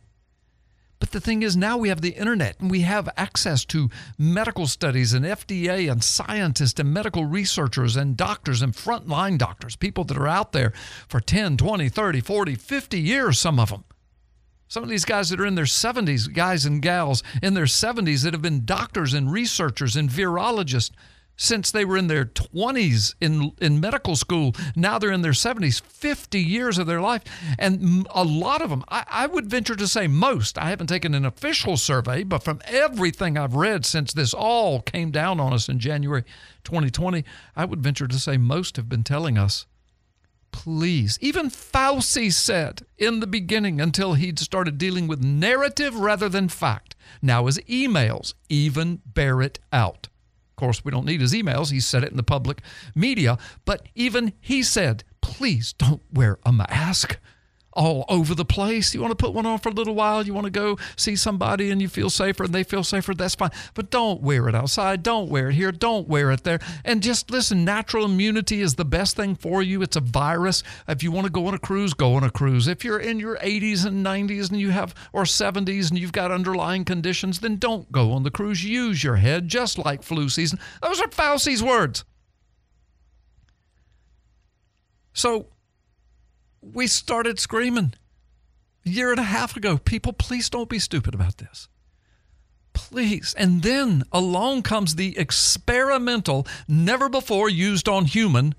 But the thing is, now we have the internet and we have access to medical studies and FDA and scientists and medical researchers and doctors and frontline doctors, people that are out there for 10, 20, 30, 40, 50 years, some of them. Some of these guys that are in their 70s, guys and gals in their 70s that have been doctors and researchers and virologists since they were in their 20s in, in medical school. Now they're in their 70s, 50 years of their life. And a lot of them, I, I, would venture to say most, I haven't taken an official survey, but from everything I've read since this all came down on us in January 2020, I would venture to say most have been telling us. Please. Even Fauci said in the beginning, until he'd started dealing with narrative rather than fact. Now, his emails even bear it out. Course, we don't need his emails. He said it in the public media. But even he said, please don't wear a mask all over the place. You want to put one on for a little while. You want to go see somebody and you feel safer and they feel safer. That's fine. But don't wear it outside. Don't wear it here. Don't wear it there. And just listen, natural immunity is the best thing for you. It's a virus. If you want to go on a cruise, go on a cruise. If you're in your 80s and 90s and you have, or 70s and you've got underlying conditions, then don't go on the cruise. Use your head, just like flu season. Those are Fauci's words. So we started screaming a year and a half ago people, please don't be stupid about this. Please. And then along comes the experimental, never before used on human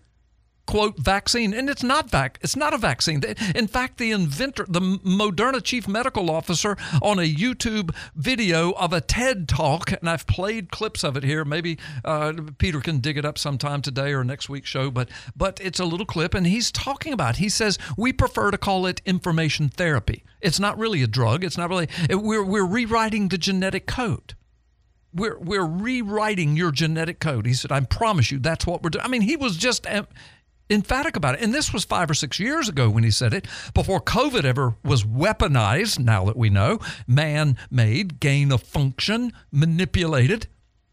quote vaccine. And it's not vac it's not a vaccine. In fact the inventor the moderna chief medical officer on a youtube video of a ted talk and i've played clips of it here. Maybe uh, peter can dig it up sometime today or next week's show but but it's a little clip and he's talking about he says we prefer to call it information therapy. It's not really a drug. It's not really we're, we're rewriting the genetic code. We're, we're rewriting your genetic code. He said, I promise you that's what we're doing. I mean, he was just emphatic about it. And this was five or six years ago when he said it, before COVID ever was weaponized, now that we know, man made, gain of function, manipulated.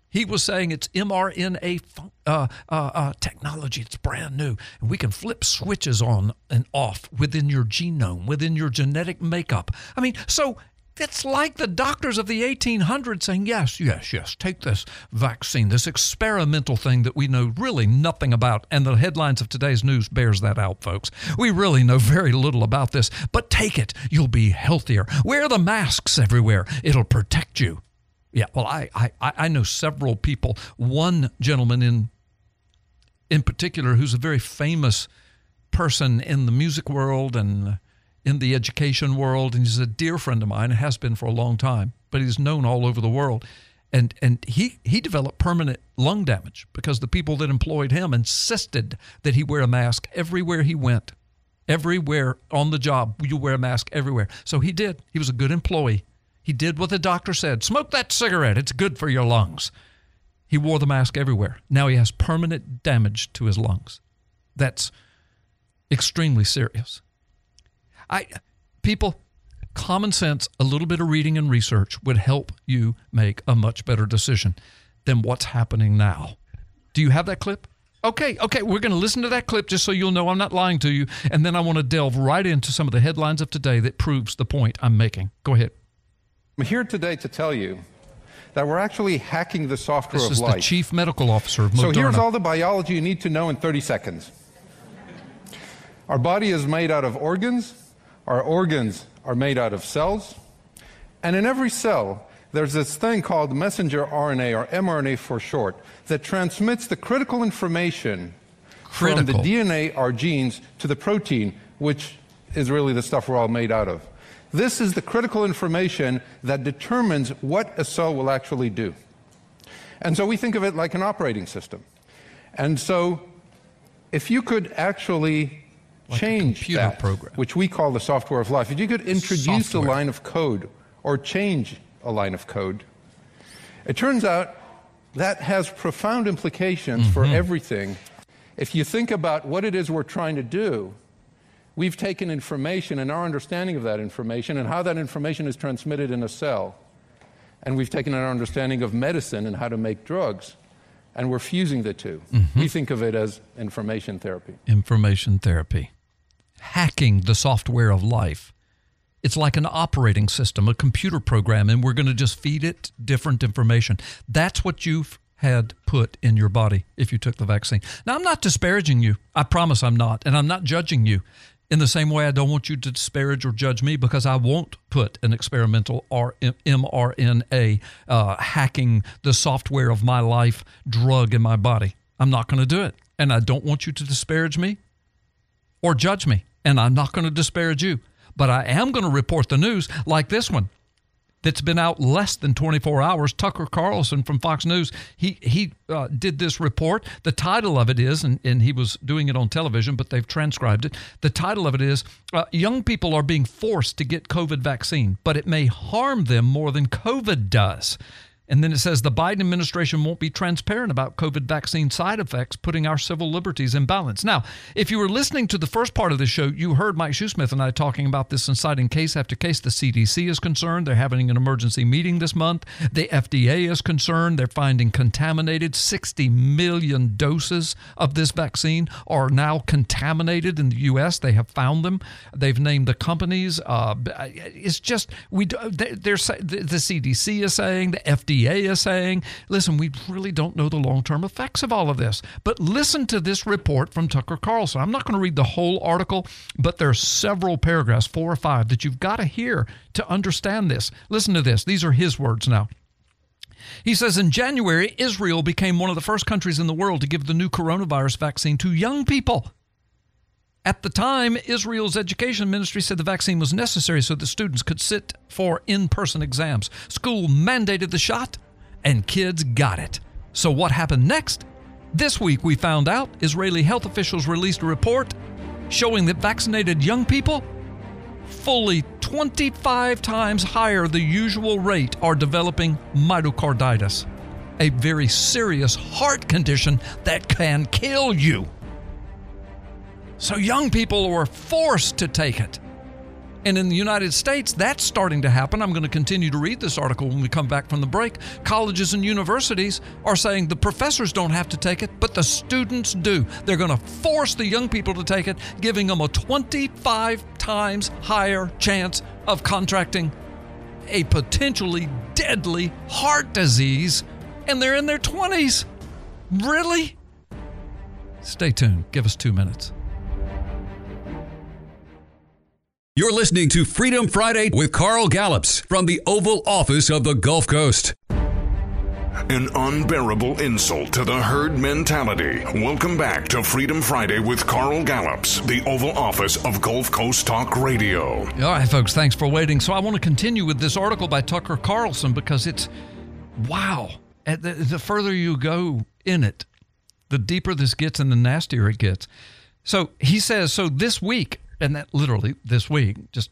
He was saying it's mRNA uh, uh, uh, technology. It's brand new. And we can flip switches on and off within your genome, within your genetic makeup. I mean, so it's like the doctors of the 1800s saying, yes, yes, yes, take this vaccine, this experimental thing that we know really nothing about. And the headlines of today's news bears that out, folks. We really know very little about this, but take it. You'll be healthier. Wear the masks everywhere. It'll protect you. Yeah, well, I, I, I know several people. One gentleman in in particular who's a very famous person in the music world and in the education world, and he's a dear friend of mine, has been for a long time, but he's known all over the world. and and he he developed permanent lung damage because the people that employed him insisted that he wear a mask everywhere he went everywhere on the job. You wear a mask everywhere. So he did. He was a good employee. He did what the doctor said smoke that cigarette. It's good for your lungs. He wore the mask everywhere. Now he has permanent damage to his lungs. That's extremely serious i people common sense, a little bit of reading and research would help you make a much better decision than what's happening now. Do you have that clip? Okay, okay, we're going to listen to that clip just so you'll know I'm not lying to you. And then I want to delve right into some of the headlines of today that proves the point I'm making. Go ahead. I'm here today to tell you that we're actually hacking the software This of is the chief medical officer of Moderna. So here's all the biology you need to know in 30 seconds. Our body is made out of organs. Our organs are made out of cells. And in every cell, there's this thing called messenger RNA, or mRNA for short, that transmits the critical information from the DNA, our genes, to the protein, which is really the stuff we're all made out of. This is the critical information that determines what a cell will actually do. And so we think of it like an operating system. And so if you could actually change computer that, program. which we call the software of life, if you could introduce Software. a line of code or change a line of code, it turns out that has profound implications for Mhm. everything. If you think about what it is we're trying to do, we've taken information and our understanding of that information and how that information is transmitted in a cell. And we've taken our understanding of medicine and how to make drugs, and we're fusing the 2 We think of it as information therapy. information therapy, hacking the software of life. It's like an operating system, a computer program, and we're going to just feed it different information. That's what you've had put in your body if you took the vaccine. Now, I'm not disparaging you. I promise I'm not. And I'm not judging you. In the same way, I don't want you to disparage or judge me because I won't put an experimental R- mRNA uh, hacking the software of my life drug in my body. I'm not going to do it. And I don't want you to disparage me or judge me. And I'm not going to disparage you. But I am going to report the news like this one that's been out less than 24 hours. Tucker Carlson from Fox News, he he uh, did this report. The title of it is, and, and he was doing it on television, but they've transcribed it. The title of it is uh, Young People Are Being Forced to Get COVID Vaccine, but it may harm them more than COVID does. And then it says the Biden administration won't be transparent about COVID vaccine side effects, putting our civil liberties in balance. Now, if you were listening to the first part of the show, you heard Mike Shoesmith and I talking about this and citing case after case. The CDC is concerned. They're having an emergency meeting this month. The FDA is concerned. They're finding contaminated 60 million doses of this vaccine are now contaminated in the U.S. They have found them. They've named the companies. Uh, it's just we. They're, they're the the CDC is saying the FDA is saying. Listen, we really don't know the long-term effects of all of this. But listen to this report from Tucker Carlson. I'm not going to read the whole article, but there are several paragraphs, four or five, that you've got to hear to understand this. Listen to this. These are his words now. He says in January, Israel became one of the first countries in the world to give the new coronavirus vaccine to young people. At the time, Israel's education ministry said the vaccine was necessary so the students could sit for in person exams. School mandated the shot, and kids got it. So, what happened next? This week, we found out Israeli health officials released a report showing that vaccinated young people, fully 25 times higher the usual rate, are developing myocarditis, a very serious heart condition that can kill you. So young people were forced to take it. And in the United States, that's starting to happen. I'm going to continue to read this article when we come back from the break. Colleges and universities are saying the professors don't have to take it, but the students do. They're going to force the young people to take it, giving them a 25 times higher chance of contracting a potentially deadly heart disease, and they're in their 20s. Really? Stay tuned. Give us two minutes. You're listening to Freedom Friday with Carl Gallups from the Oval Office of the Gulf Coast. An unbearable insult to the herd mentality. Welcome back to Freedom Friday with Carl Gallups, the Oval Office of Gulf Coast Talk Radio. All right, folks, thanks for waiting. So I want to continue with this article by Tucker Carlson because it's Wow. The, the further you go in it, the deeper this gets and the nastier it gets. So he says, so this week, and that literally this week, just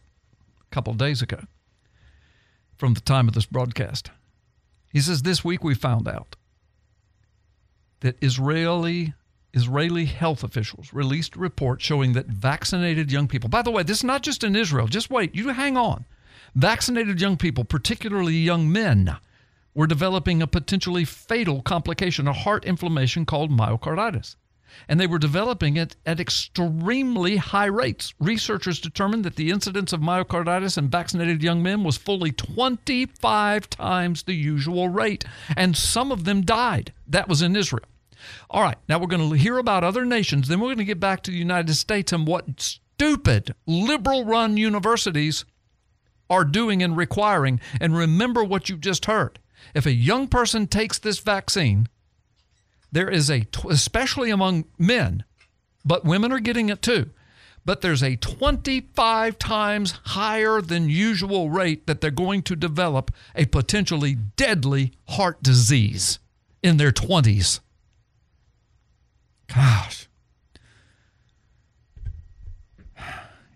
a couple of days ago, from the time of this broadcast, he says, this week we found out that Israeli Israeli health officials released a report showing that vaccinated young people, by the way, this is not just in Israel, just wait, you hang on. Vaccinated young people, particularly young men, were developing a potentially fatal complication, a heart inflammation called myocarditis. And they were developing it at extremely high rates. Researchers determined that the incidence of myocarditis in vaccinated young men was fully 25 times the usual rate, and some of them died. That was in Israel. All right, now we're going to hear about other nations, then we're going to get back to the United States and what stupid liberal run universities are doing and requiring. And remember what you just heard. If a young person takes this vaccine, there is a, especially among men, but women are getting it too, but there's a 25 times higher than usual rate that they're going to develop a potentially deadly heart disease in their 20s. Gosh.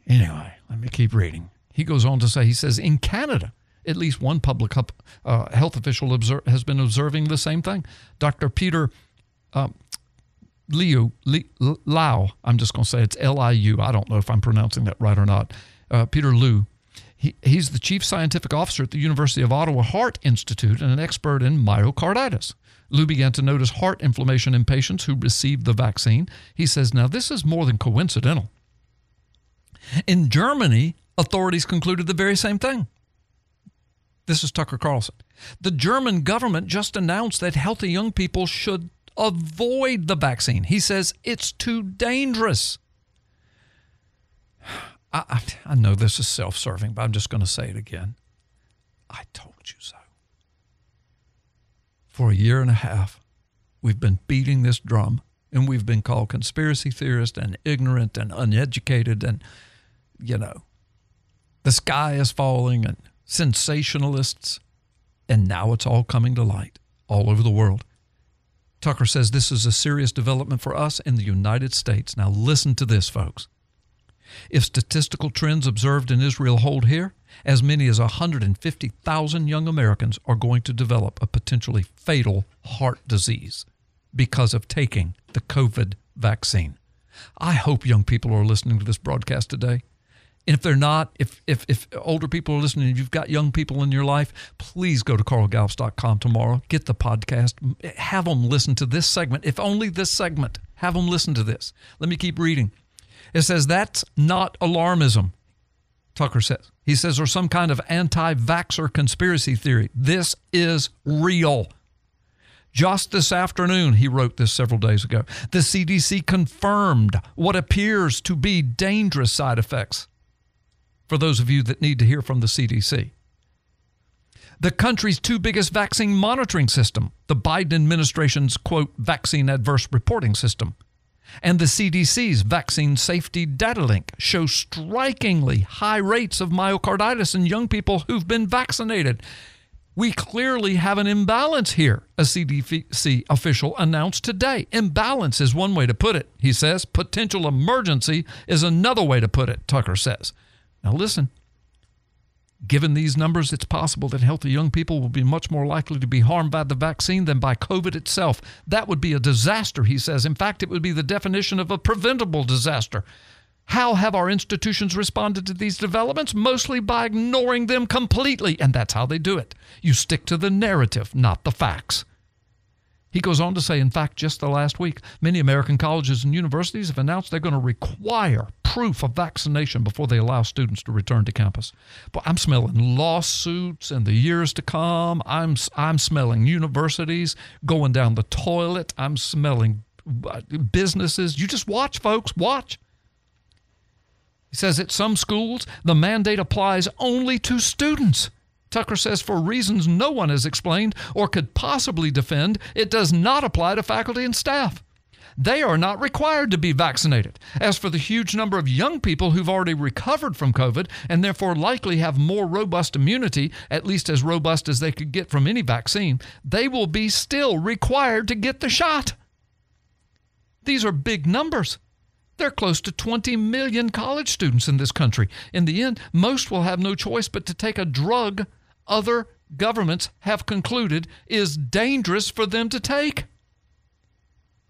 Anyway, let me keep reading. He goes on to say, he says, in Canada, at least one public uh, health official observe, has been observing the same thing. Dr. Peter um, Liu, Li, Lau, I'm just going to say it's L I U. I don't know if I'm pronouncing that right or not. Uh, Peter Liu. He, he's the chief scientific officer at the University of Ottawa Heart Institute and an expert in myocarditis. Liu began to notice heart inflammation in patients who received the vaccine. He says, now this is more than coincidental. In Germany, authorities concluded the very same thing. This is Tucker Carlson. The German government just announced that healthy young people should avoid the vaccine. He says it's too dangerous. I, I, know this is self serving, but I'm just going to say it again. I told you so. For a year and a half, we've been beating this drum and we've been called conspiracy theorists and ignorant and uneducated and, you know, the sky is falling and sensationalists. And now it's all coming to light all over the world. Tucker says this is a serious development for us in the United States. Now, listen to this, folks. If statistical trends observed in Israel hold here, as many as 150,000 young Americans are going to develop a potentially fatal heart disease because of taking the COVID vaccine. I hope young people are listening to this broadcast today. And if they're not, if, if, if older people are listening, if you've got young people in your life, please go to carlgallups.com tomorrow. Get the podcast. Have them listen to this segment. If only this segment, have them listen to this. Let me keep reading. It says that's not alarmism, Tucker says. He says, or some kind of anti vaxxer conspiracy theory. This is real. Just this afternoon, he wrote this several days ago, the CDC confirmed what appears to be dangerous side effects for those of you that need to hear from the CDC. The country's two biggest vaccine monitoring system, the Biden administration's quote vaccine adverse reporting system, and the CDC's vaccine safety data link show strikingly high rates of myocarditis in young people who've been vaccinated. We clearly have an imbalance here, a CDC official announced today. Imbalance is one way to put it, he says. Potential emergency is another way to put it, Tucker says. Now, listen. Given these numbers, it's possible that healthy young people will be much more likely to be harmed by the vaccine than by COVID itself. That would be a disaster, he says. In fact, it would be the definition of a preventable disaster. How have our institutions responded to these developments? Mostly by ignoring them completely. And that's how they do it. You stick to the narrative, not the facts. He goes on to say, in fact, just the last week, many American colleges and universities have announced they're going to require proof of vaccination before they allow students to return to campus. But I'm smelling lawsuits in the years to come. I'm, I'm smelling universities going down the toilet. I'm smelling uh, businesses. You just watch, folks, watch. He says at some schools, the mandate applies only to students. Tucker says for reasons no one has explained or could possibly defend, it does not apply to faculty and staff. They are not required to be vaccinated. As for the huge number of young people who've already recovered from COVID and therefore likely have more robust immunity, at least as robust as they could get from any vaccine, they will be still required to get the shot. These are big numbers. They're close to 20 million college students in this country. In the end, most will have no choice but to take a drug other governments have concluded is dangerous for them to take.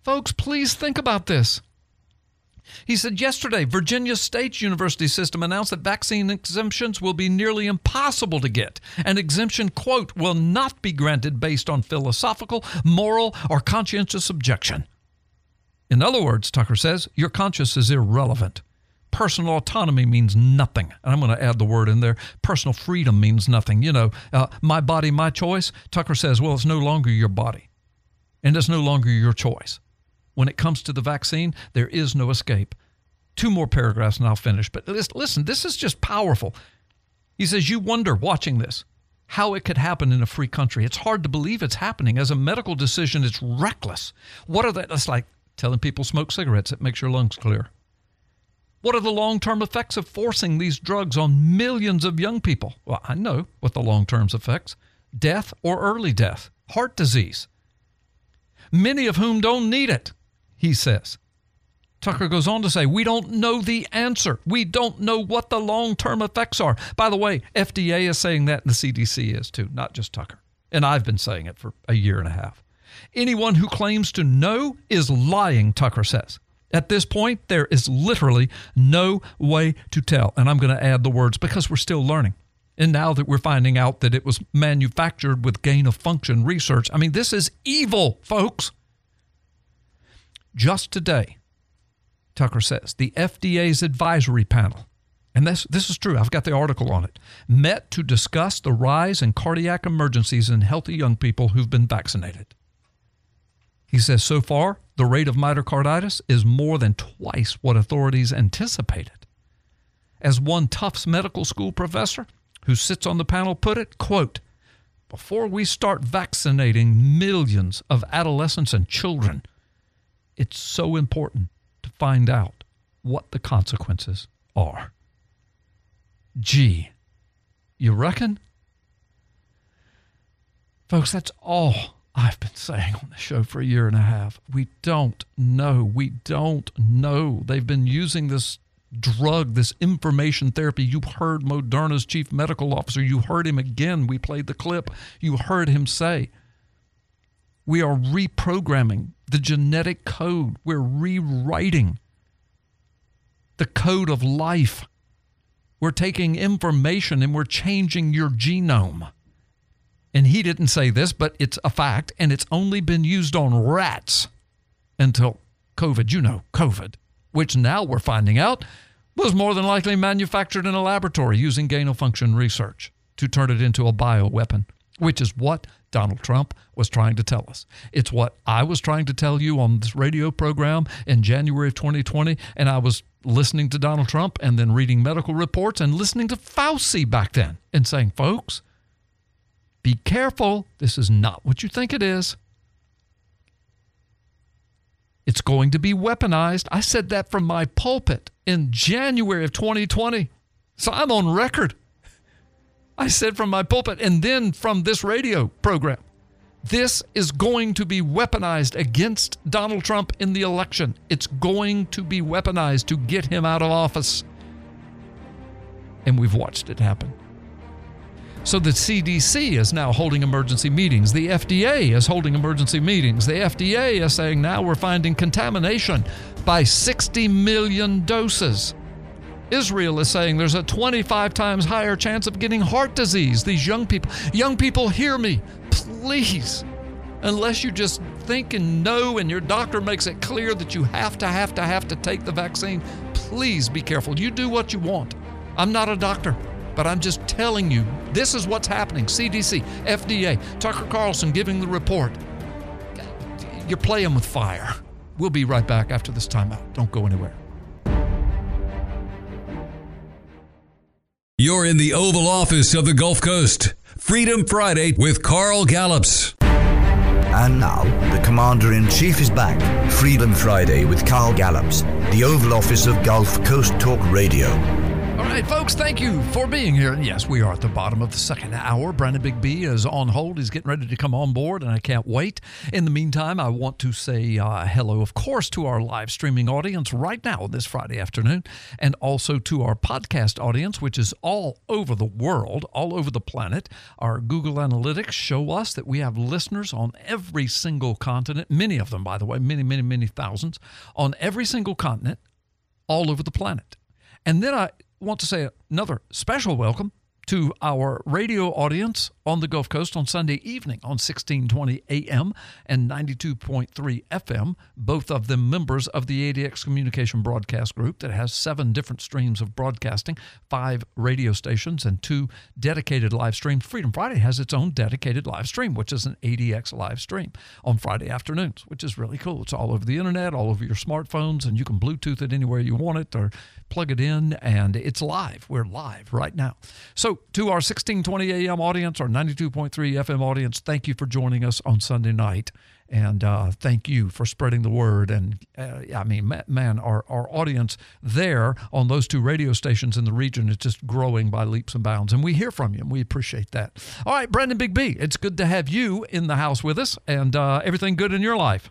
Folks, please think about this. He said yesterday, Virginia State University system announced that vaccine exemptions will be nearly impossible to get. An exemption, quote, will not be granted based on philosophical, moral, or conscientious objection. In other words, Tucker says, your conscience is irrelevant. Personal autonomy means nothing. And I'm going to add the word in there. Personal freedom means nothing. You know, uh, my body, my choice. Tucker says, well, it's no longer your body and it's no longer your choice. When it comes to the vaccine, there is no escape. Two more paragraphs and I'll finish. But listen, this is just powerful. He says, You wonder watching this how it could happen in a free country. It's hard to believe it's happening. As a medical decision, it's reckless. What are that? It's like telling people smoke cigarettes, it makes your lungs clear. What are the long term effects of forcing these drugs on millions of young people? Well, I know what the long term effects death or early death, heart disease. Many of whom don't need it, he says. Tucker goes on to say, We don't know the answer. We don't know what the long term effects are. By the way, FDA is saying that, and the CDC is too, not just Tucker. And I've been saying it for a year and a half. Anyone who claims to know is lying, Tucker says. At this point, there is literally no way to tell. And I'm going to add the words because we're still learning. And now that we're finding out that it was manufactured with gain of function research, I mean, this is evil, folks. Just today, Tucker says, the FDA's advisory panel, and this, this is true, I've got the article on it, met to discuss the rise in cardiac emergencies in healthy young people who've been vaccinated. He says so far, the rate of myocarditis is more than twice what authorities anticipated. As one Tufts medical school professor who sits on the panel put it, quote, before we start vaccinating millions of adolescents and children, it's so important to find out what the consequences are. Gee, you reckon? Folks, that's all I've been saying on the show for a year and a half. We don't know. We don't know. They've been using this drug, this information therapy. You heard Moderna's chief medical officer. You heard him again. We played the clip. You heard him say, We are reprogramming the genetic code, we're rewriting the code of life. We're taking information and we're changing your genome. And he didn't say this, but it's a fact, and it's only been used on rats until COVID, you know, COVID, which now we're finding out was more than likely manufactured in a laboratory using gain of function research to turn it into a bioweapon, which is what Donald Trump was trying to tell us. It's what I was trying to tell you on this radio program in January of 2020, and I was listening to Donald Trump and then reading medical reports and listening to Fauci back then and saying, folks, be careful. This is not what you think it is. It's going to be weaponized. I said that from my pulpit in January of 2020. So I'm on record. I said from my pulpit and then from this radio program. This is going to be weaponized against Donald Trump in the election. It's going to be weaponized to get him out of office. And we've watched it happen. So the CDC is now holding emergency meetings. The FDA is holding emergency meetings. The FDA is saying now we're finding contamination by 60 million doses. Israel is saying there's a 25 times higher chance of getting heart disease. These young people, young people, hear me, please. Unless you just think and know and your doctor makes it clear that you have to, have to, have to take the vaccine, please be careful. You do what you want. I'm not a doctor but I'm just telling you this is what's happening. CDC, FDA, Tucker Carlson giving the report. You're playing with fire. We'll be right back after this timeout. Don't go anywhere. You're in the Oval Office of the Gulf Coast. Freedom Friday with Carl Gallups. And now, the Commander in Chief is back. Freedom Friday with Carl Gallups, the Oval Office of Gulf Coast Talk Radio. Right, folks, thank you for being here. And yes, we are at the bottom of the second hour. Brandon Big B is on hold. He's getting ready to come on board, and I can't wait. In the meantime, I want to say uh, hello, of course, to our live streaming audience right now this Friday afternoon, and also to our podcast audience, which is all over the world, all over the planet. Our Google Analytics show us that we have listeners on every single continent, many of them, by the way, many, many, many thousands, on every single continent, all over the planet. And then I want to say another special welcome to our radio audience on the Gulf Coast on Sunday evening on 1620 AM and 92.3 FM, both of them members of the ADX Communication Broadcast Group that has seven different streams of broadcasting, five radio stations, and two dedicated live streams. Freedom Friday has its own dedicated live stream, which is an ADX live stream on Friday afternoons, which is really cool. It's all over the internet, all over your smartphones, and you can Bluetooth it anywhere you want it or plug it in, and it's live. We're live right now. So, to our 1620 AM audience, our 92.3 FM audience, thank you for joining us on Sunday night. And uh, thank you for spreading the word. And uh, I mean, man, our, our audience there on those two radio stations in the region is just growing by leaps and bounds. And we hear from you, and we appreciate that. All right, Brandon Big B, it's good to have you in the house with us. And uh, everything good in your life?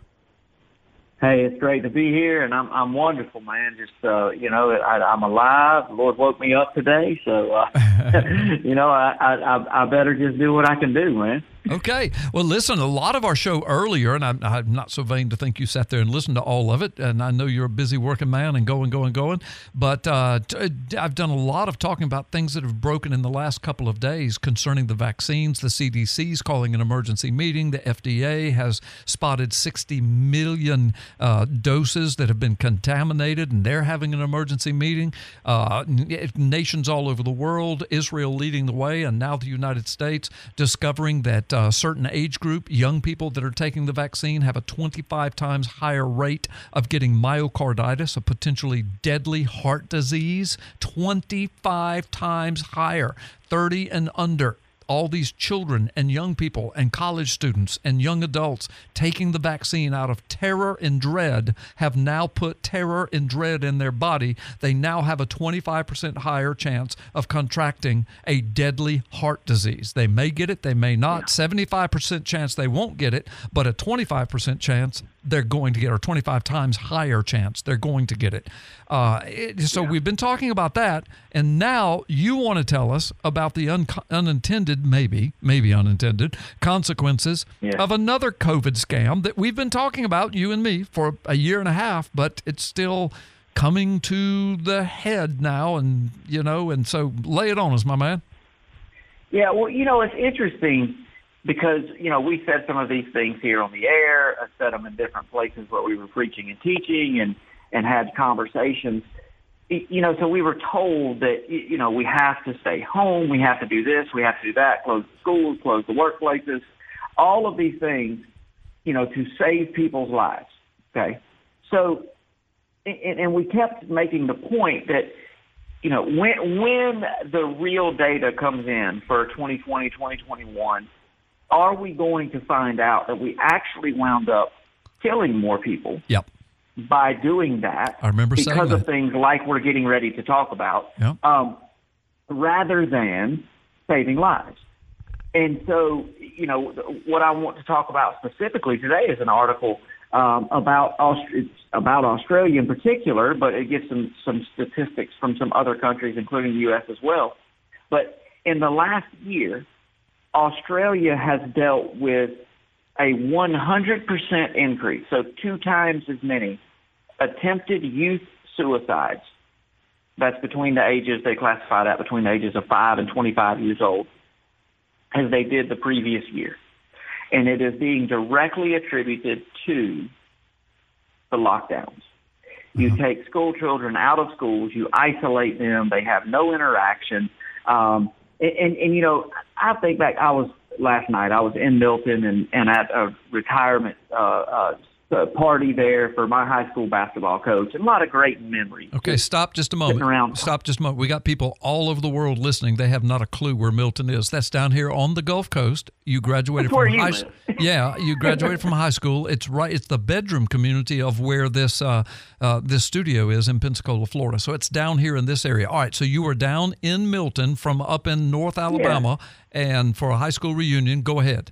Hey, it's great to be here, and I'm I'm wonderful, man. Just uh, you know, I, I'm alive. The Lord woke me up today, so uh, you know, I, I I better just do what I can do, man. Okay. Well, listen, a lot of our show earlier, and I'm, I'm, not so vain to think you sat there and listened to all of it. And I know you're a busy working man and going, going, going. But uh, t- uh, I've done a lot of talking about things that have broken in the last couple of days concerning the vaccines. The CDC's calling an emergency meeting. The FDA has spotted 60 million uh, doses that have been contaminated, and they're having an emergency meeting. Uh, nations all over the world, Israel leading the way, and now the United States discovering that a certain age group, young people that are taking the vaccine, have a 25 times higher rate of getting myocarditis, a potentially deadly heart disease, 25 times higher, 30 and under all these children and young people and college students and young adults taking the vaccine out of terror and dread have now put terror and dread in their body. They now have a 25% higher chance of contracting a deadly heart disease. They may get it, they may not. 75% chance they won't get it, but a 25% chance they're going to get, or 25 times higher chance they're going to get it. Uh, it so yeah. we've been talking about that, and now you want to tell us about the un- unintended, maybe, maybe unintended consequences yeah. of another COVID scam that we've been talking about, you and me, for a year and a half, but it's still coming to the head now, and you know, and so lay it on us, my man. Yeah, well, you know, it's interesting because you know we said some of these things here on the air, I said them in different places where we were preaching and teaching, and and had conversations. You know, so we were told that you know we have to stay home, we have to do this, we have to do that, close the schools, close the workplaces, all of these things, you know, to save people's lives. Okay, so and, and we kept making the point that you know when when the real data comes in for 2020 2021 are we going to find out that we actually wound up killing more people? Yep. By doing that, I remember because of that. things like we're getting ready to talk about, yep. um, rather than saving lives. And so, you know, what I want to talk about specifically today is an article um, about Aust- about Australia in particular, but it gives some some statistics from some other countries, including the U.S. as well. But in the last year, Australia has dealt with a 100% increase, so two times as many attempted youth suicides. That's between the ages, they classify that between the ages of 5 and 25 years old, as they did the previous year. And it is being directly attributed to the lockdowns. You mm-hmm. take school children out of schools, you isolate them, they have no interaction. Um, and, and, and you know, I think back. I was last night. I was in Milton and and at a retirement uh, uh, uh, party there for my high school basketball coach, and a lot of great memories. Okay, stop just a moment. around. Stop just a moment. We got people all over the world listening. They have not a clue where Milton is. That's down here on the Gulf Coast. You graduated That's from you high live. Yeah, you graduated from high school. It's right it's the bedroom community of where this uh, uh, this studio is in Pensacola, Florida. So it's down here in this area. All right, so you were down in Milton from up in North Alabama and for a high school reunion. Go ahead.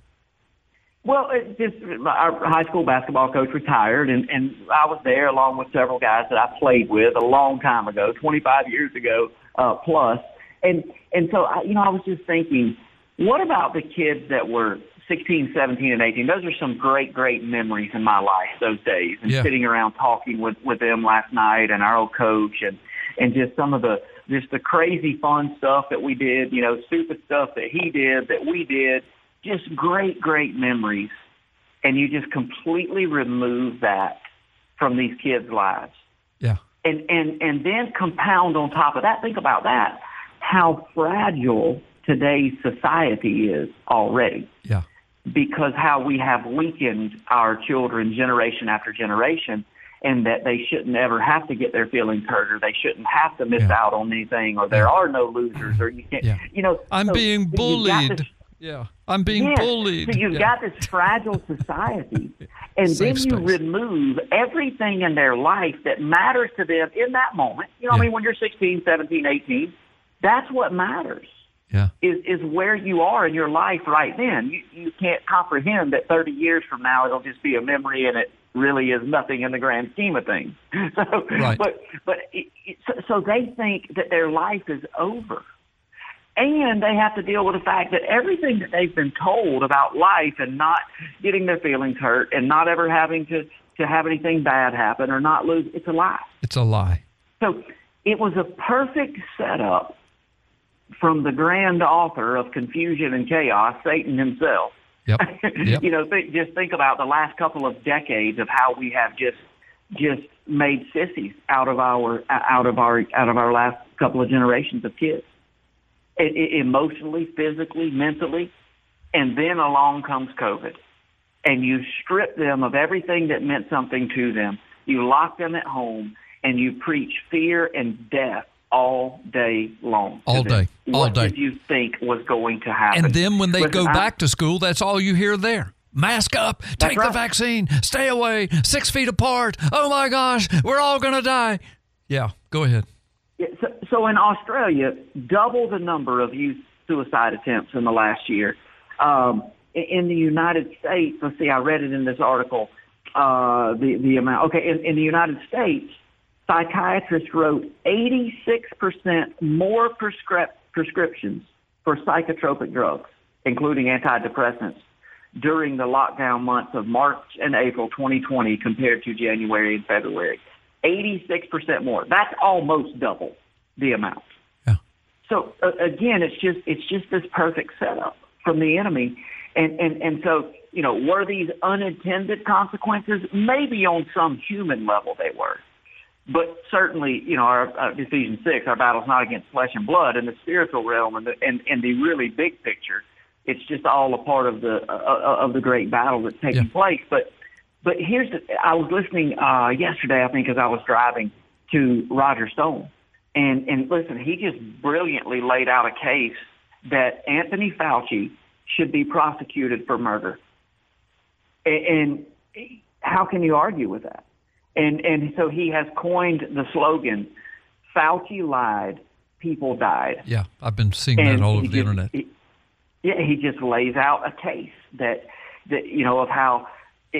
Well, it just our high school basketball coach retired, and and I was there along with several guys that I played with a long time ago, 25 years ago uh, plus, and and so I, you know I was just thinking, what about the kids that were 16, 17, and 18? Those are some great, great memories in my life. Those days, and Yeah. sitting around talking with with them last night, and our old coach, and and just some of the just the crazy fun stuff that we did, you know, stupid stuff that he did, that we did just great, great memories. And you just completely remove that from these kids' lives. Yeah. And and and then compound on top of that, think about that, how fragile today's society is already. Yeah. Because how we have weakened our children generation after generation and that they shouldn't ever have to get their feelings hurt or they shouldn't have to miss out on anything or there are no losers or you can't yeah. you know I'm so- being bullied. Yeah. I'm being Yes. bullied. So you've Yeah. got this fragile society, and Safe then you space. remove everything in their life that matters to them in that moment. You know, what I mean, when you're 16, 17, 18, that's what matters. Yeah. Is is where you are in your life right then. You you can't comprehend that 30 years from now it'll just be a memory and it really is nothing in the grand scheme of things. So, Right. but but it, it, so, so they think that their life is over and they have to deal with the fact that everything that they've been told about life and not getting their feelings hurt and not ever having to to have anything bad happen or not lose it's a lie It's a lie. so it was a perfect setup from the grand author of confusion and chaos satan himself Yep. Yep. you know th- just think about the last couple of decades of how we have just just made sissies out of our out of our out of our last couple of generations of kids emotionally, physically, mentally, and then along comes COVID, and you strip them of everything that meant something to them. You lock them at home, and you preach fear and death all day long. All day. All day. what day. did you think was going to happen? And then when they Listen, go I- back to school, that's all you hear there. Mask up, take the vaccine, stay away, six feet apart. Oh my gosh, we're all going to die. Yeah, go ahead. So, so in Australia, double the number of youth suicide attempts in the last year. Um, in, the United States, let's see, I read it in this article. Uh, the the amount. Okay, in, in the United States, psychiatrists wrote 86% more prescrip- prescriptions for psychotropic drugs, including antidepressants, during the lockdown months of March and April 2020 compared to January and February. 86% more. That's almost double the amount. So uh, again, it's just it's just this perfect setup from the enemy, and and and so you know were these unintended consequences? Maybe on some human level they were, but certainly you know our uh, Ephesians six, our battle's not against flesh and blood. In the spiritual realm and the and, and the really big picture, it's just all a part of the uh, uh, of the great battle that's taking place. But but here's the, I was listening uh, yesterday, I think, as I was driving to Roger Stone, and and listen, he just brilliantly laid out a case that Anthony Fauci should be prosecuted for murder, and, and how can you argue with that? And and so he has coined the slogan, "Fauci lied, people died." Yeah, I've been seeing And that all over the just- internet. he- yeah, he just lays out a case that that you know of how,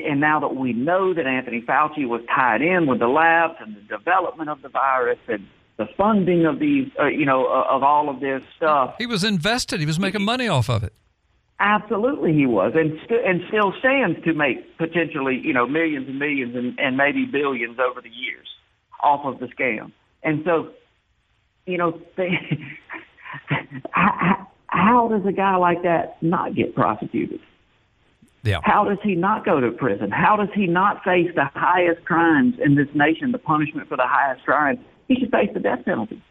and now that we know that Anthony Fauci was tied in with the labs and the development of the virus and the funding of these, uh, you know, uh, of all of this stuff. He was invested. He was making money off of it. Absolutely, he was, and st- and still stands to make potentially, you know, millions and millions and, and maybe billions over the years off of the scam. And so, you know, they, how, how does a guy like that not get prosecuted? Yeah. How does he not go to prison? How does he not face the highest crimes in this nation, the punishment for the highest crimes? He should face the death penalty.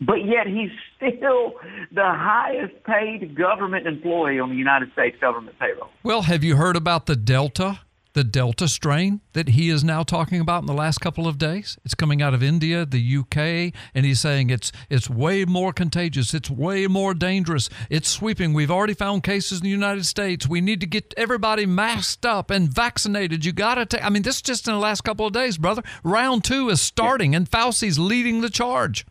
But yet he's still the highest paid government employee on the United States government payroll. Well, have you heard about the Delta the Delta strain that he is now talking about in the last couple of days. It's coming out of India, the UK, and he's saying it's it's way more contagious, it's way more dangerous, it's sweeping. We've already found cases in the United States. We need to get everybody masked up and vaccinated. You got to take. I mean, this is just in the last couple of days, brother. Round two is starting, and Fauci's leading the charge.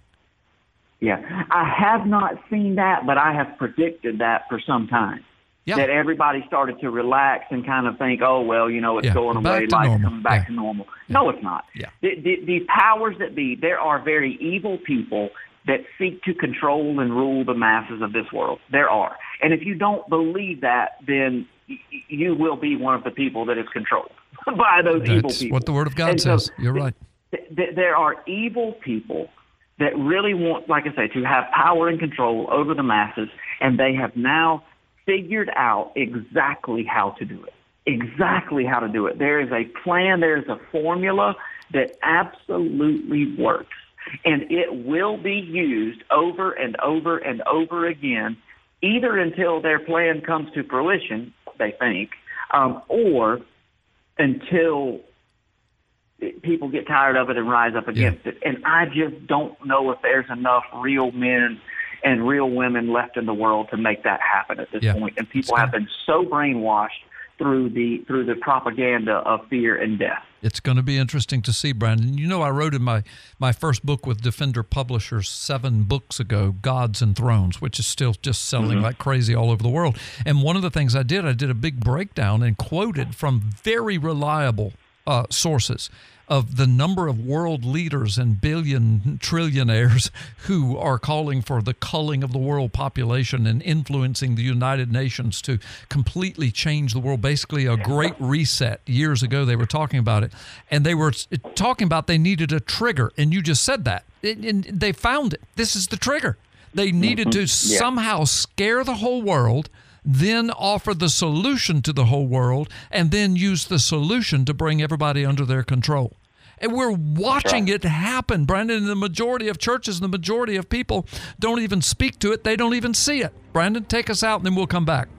Yeah, I have not seen that, but I have predicted that for some time. Yeah. That everybody started to relax and kind of think, oh well, you know, it's Yeah, going away, life's coming back Yeah. to normal. No, it's not. Yeah. The, the, these powers that be, there are very evil people that seek to control and rule the masses of this world. There are, and if you don't believe that, then y- you will be one of the people that is controlled by those evil people. what the Word of God And so says. You're right. th- th- there are evil people that really want, like I say, to have power and control over the masses, and they have now figured out exactly how to do it. Exactly how to do it. There is a plan, there is a formula that absolutely works, and it will be used over and over and over again, either until their plan comes to fruition, they think, um, or until people get tired of it and rise up against it. And I just don't know if there's enough real men and real women left in the world to make that happen at this Yeah. point. And people have been so brainwashed through the through the propaganda of fear and death. It's going to be interesting to see, Brandon. You know, I wrote in my, my first book with Defender Publishers seven books ago, Gods and Thrones, which is still just selling Mhm. like crazy all over the world. And one of the things I did, I did a big breakdown and quoted from very reliable uh, sources of the number of world leaders and billion trillionaires who are calling for the culling of the world population and influencing the United Nations to completely change the world. Basically, a great reset. Years ago, they were talking about it, and they were talking about they needed a trigger. And you just said that, and they found it. This is the trigger. They mm-hmm. needed to Yeah. somehow scare the whole world then offer the solution to the whole world, and then use the solution to bring everybody under their control. And we're watching it happen, Brandon. The majority of churches and the majority of people don't even speak to it, they don't even see it. Brandon, take us out, and then we'll come back.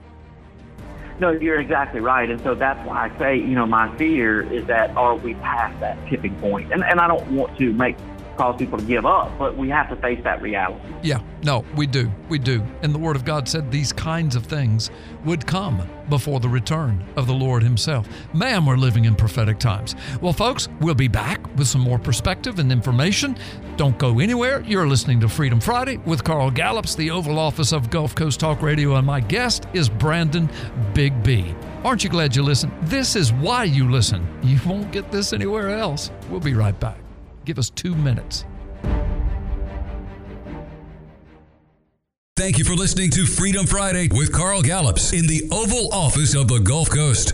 No, you're exactly right. And so that's why I say, you know, my fear is that are we past that tipping point? And and I don't want to make cause people to give up, but we have to face that reality. Yeah, no, we do. We do. And the Word of God said these kinds of things would come before the return of the Lord Himself. Man, we're living in prophetic times. Well, folks, we'll be back with some more perspective and information. Don't go anywhere. You're listening to Freedom Friday with Carl Gallups, the Oval Office of Gulf Coast Talk Radio, and my guest is Brandon Big B. Aren't you glad you listen? This is why you listen. You won't get this anywhere else. We'll be right back. Give us two minutes. Thank you for listening to Freedom Friday with Carl Gallups in the Oval Office of the Gulf Coast.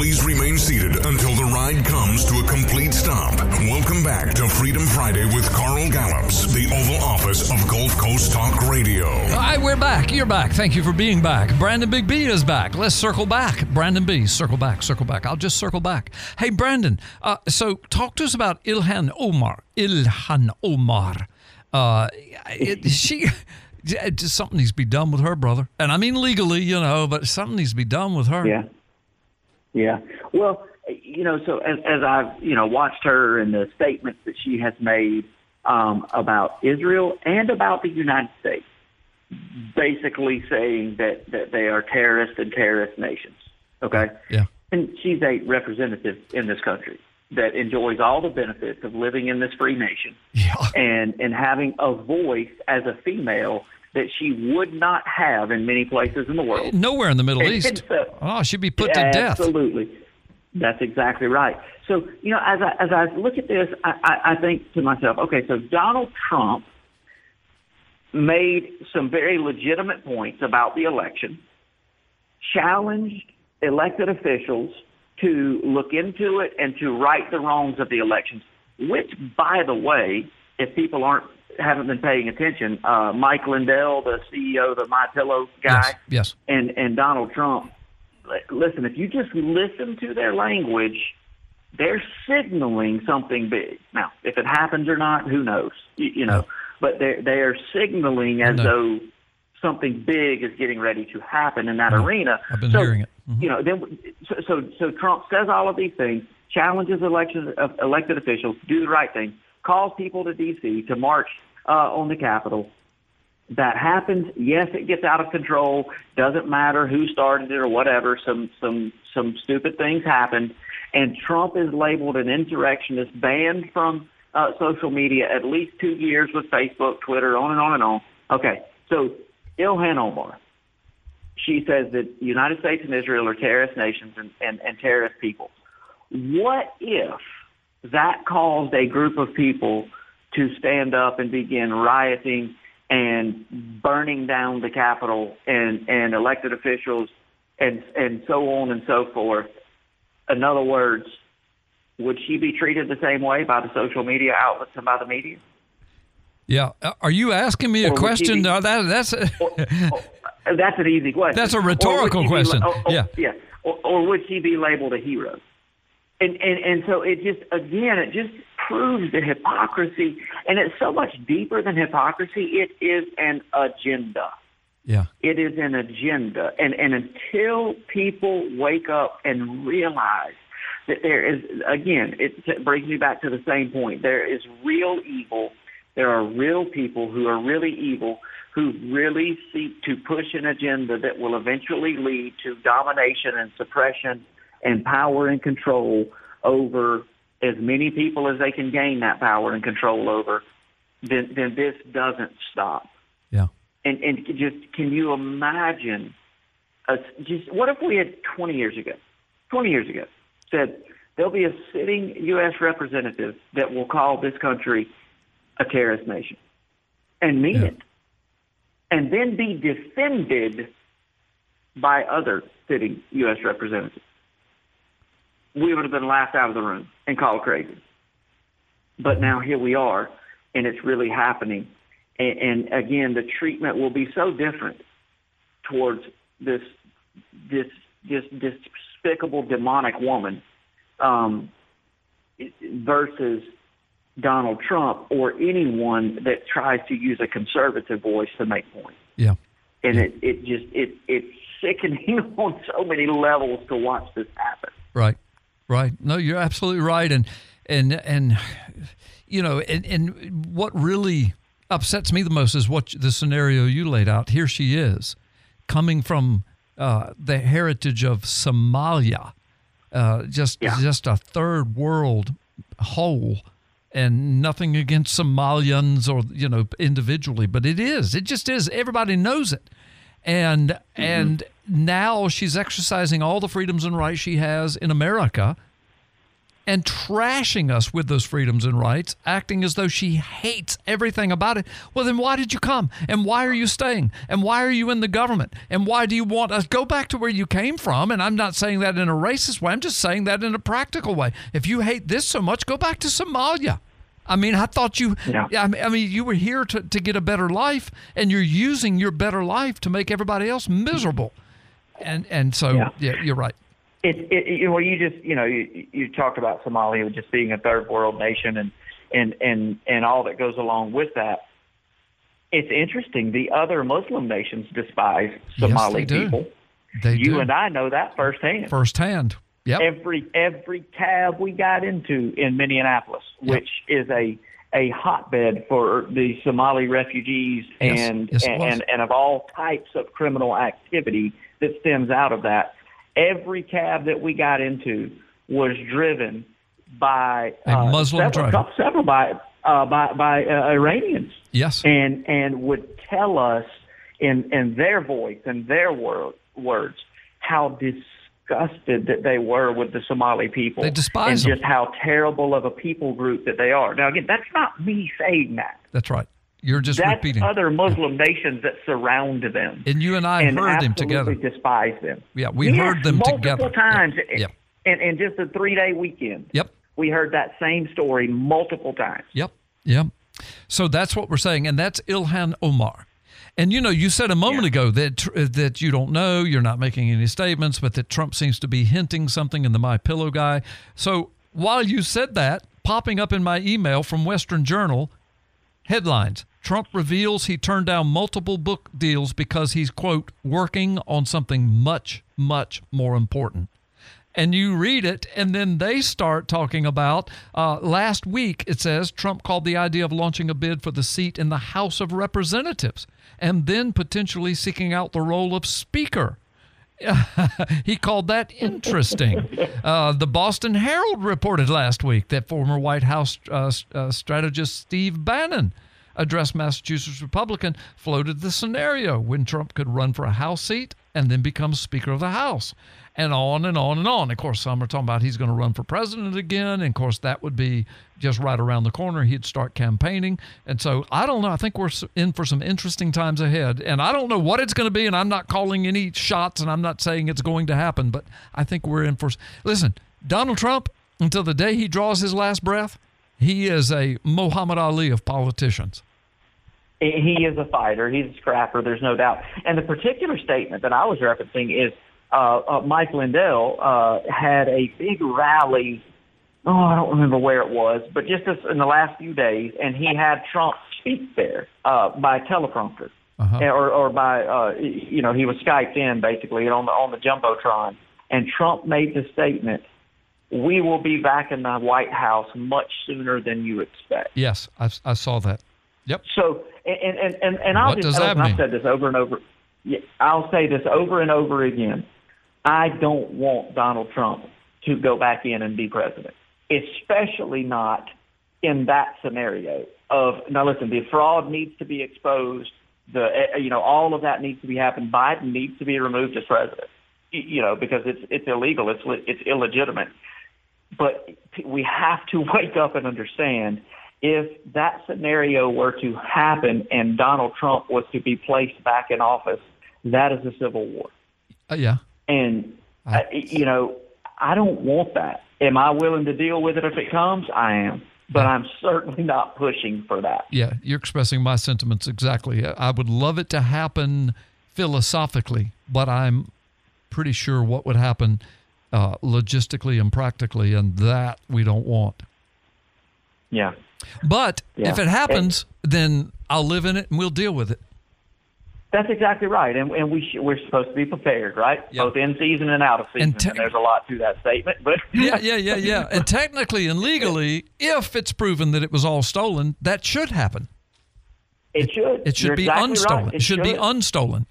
Please remain seated until the ride comes to a complete stop. Welcome back to Freedom Friday with Carl Gallups, the Oval Office of Gulf Coast Talk Radio. All right, we're back. You're back. Thank you for being back. Brandon Big B is back. Let's circle back. Brandon B, circle back, circle back. I'll just circle back. Hey, Brandon, uh, so talk to us about Ilhan Omar. Ilhan Omar. Uh, it, she. Just something needs to be done with her, brother. And I mean legally, you know, but something needs to be done with her. Yeah. Yeah. Well, you know, so as, as I've, you know, watched her and the statements that she has made um, about Israel and about the United States, basically saying that, that they are terrorist and terrorist nations. Okay? Yeah. And she's a representative in this country that enjoys all the benefits of living in this free nation yeah. and, and having a voice as a female that she would not have in many places in the world. Nowhere in the Middle And- East. and so- Oh, she'd be put to death. Absolutely. That's exactly right. So, you know, as I, as I look at this, I, I, I think to myself, okay, so Donald Trump made some very legitimate points about the election, challenged elected officials to look into it and to right the wrongs of the elections, which, by the way, if people aren't haven't been paying attention, uh, Mike Lindell, the CEO of the My Pillow guy, Yes. and and Donald Trump. li- Listen, if you just listen to their language, they're signaling something big. Now, if it happens or not, who knows? You, you know, but they they are signaling as No. though something big is getting ready to happen in that Yeah, arena. I've been so, hearing it. You know, then so, so so Trump says all of these things, challenges election uh, elected officials to do the right thing, calls people to D.C. to march uh, on the Capitol. That happens. Yes, it gets out of control. Doesn't matter who started it or whatever. Some some some stupid things happen, and Trump is labeled an insurrectionist, banned from uh, social media at least two years with Facebook, Twitter, on and on and on. Okay, so Ilhan Omar, she says that United States and Israel are terrorist nations and, and, and terrorist people. What if that caused a group of people to stand up and begin rioting and burning down the Capitol and, and elected officials and, and so on and so forth? In other words, would she be treated the same way by the social media outlets and by the media? Yeah. Uh, Are you asking me a Or you question? be- No, that, that's That's an easy question. That's a rhetorical be- question. or- or- Yeah. yeah. Or, or would she be labeled a hero? And, and and so it just again it just proves the hypocrisy, and it's so much deeper than hypocrisy. It is an agenda. Yeah. It is an agenda, and and until people wake up and realize that there is again, it brings me back to the same point. There is real evil. There are real people who are really evil who really seek to push an agenda that will eventually lead to domination and suppression and power and control over as many people as they can gain that power and control over, then, then this doesn't stop. Yeah. And, and just can you imagine? A, just what if we had 20 years ago, 20 years ago, said there'll be a sitting U.S. representative that will call this country a terrorist nation and mean it, and then be defended by other sitting U.S. representatives. We would have been laughed out of the room and called crazy. But now here we are, and it's really happening. And, and again, the treatment will be so different towards this this this despicable demonic woman um, versus Donald Trump or anyone that tries to use a conservative voice to make points. Yeah. And it, it just it it's sickening on so many levels to watch this happen. Right. Right. No, you're absolutely right. And and and you know, and, and what really upsets me the most is what the scenario you laid out. Here she is, coming from uh, the heritage of Somalia, uh, just just a third world hole, and nothing against Somalians or you know individually, but it is. It just is. Everybody knows it, and mm-hmm. and now she's exercising all the freedoms and rights she has in America and trashing us with those freedoms and rights, acting as though she hates everything about it. Well, then why did you come? And why are you staying? And why are you in the government? And why do you want us go back to where you came from? And I'm not saying that in a racist way. I'm just saying that in a practical way. If you hate this so much, go back to Somalia. I mean, I thought you, yeah. I mean, you were here to, to get a better life, and you're using your better life to make everybody else miserable. And and so, Yeah. yeah, you're right. It, it, you know, you just, you know, you, you talked about Somalia just being a third world nation and, and, and, and all that goes along with that. It's interesting. The other Muslim nations despise Somali yes, they do. people. They you do. and I know that firsthand. firsthand. Yep. Every every cab we got into in Minneapolis, which is a a hotbed for the Somali refugees Yes. and Yes, and, and and of all types of criminal activity that stems out of that. Every cab that we got into was driven by A uh, Muslim several, driver. several by uh, by by uh, Iranians Yes. and and would tell us in in their voice and their word, words how disgusted that they were with the Somali people. They despise and them. just how terrible of a people group that they are. Now again, that's not me saying that. That's right. You're just that's repeating. other Muslim nations that surround them. And you and I and heard them together. despise them. Yeah, we Yes, heard them multiple together. Multiple times. Yep. In, in just a three day weekend. Yep. We heard that same story multiple times. Yep. Yep. So that's what we're saying, and that's Ilhan Omar. And you know, you said a moment ago that uh, that you don't know, you're not making any statements, but that Trump seems to be hinting something in the My Pillow guy. So while you said that, popping up in my email from Western Journal, headlines: Trump reveals he turned down multiple book deals because he's, quote, working on something much, much more important. And you read it, and then they start talking about uh, last week, it says Trump called the idea of launching a bid for the seat in the House of Representatives and then potentially seeking out the role of Speaker. he called that interesting. Uh, the Boston Herald reported last week that former White House uh, uh, strategist Steve Bannon addressed Massachusetts Republican floated the scenario when Trump could run for a House seat and then become Speaker of the House, and on and on and on. Of course, some are talking about he's going to run for president again, and of course that would be just right around the corner. He'd start campaigning, and so I don't know. I think we're in for some interesting times ahead, and I don't know what it's going to be. And I'm not calling any shots, and I'm not saying it's going to happen, but I think we're in for. Listen, Donald Trump, until the day he draws his last breath, he is a Muhammad Ali of politicians. He is a fighter. He's a scrapper. There's no doubt. And the particular statement that I was referencing is uh, uh, Mike Lindell uh, had a big rally. Oh, I don't remember where it was, but just as in the last few days, and he had Trump speak there uh, by teleprompter, uh-huh. or or by uh, you know he was skyped in basically on the on the jumbotron, and Trump made the statement we will be back in the White House much sooner than you expect. Yes, I, I saw that. Yep. So, and and and, and I'll what just does that mean? I've said this over and over. I'll say this over and over again. I don't want Donald Trump to go back in and be president, especially not in that scenario. Of now, listen, the fraud needs to be exposed. The eh, you know all of that needs to be happening. Biden needs to be removed as president. You know because it's it's illegal. It's it's illegitimate. But we have to wake up and understand if that scenario were to happen and Donald Trump was to be placed back in office, that is a civil war. Uh, yeah. And, uh, you know, I don't want that. Am I willing to deal with it if it comes? I am. But I'm certainly not pushing for that. Yeah, you're expressing my sentiments exactly. I would love it to happen philosophically, but I'm pretty sure what would happen uh, logistically and practically, and that we don't want. Yeah. But Yeah. if it happens, then I'll live in it and we'll deal with it. That's exactly right, and, and we sh- we're supposed to be prepared, right? Both in season and out of season. And, there's a lot to that statement, but Yeah, yeah, yeah, yeah. And technically and legally, if it's proven that it was all stolen, that should happen. it should. It should You're be exactly unstolen. Right. It, should, be unstolen.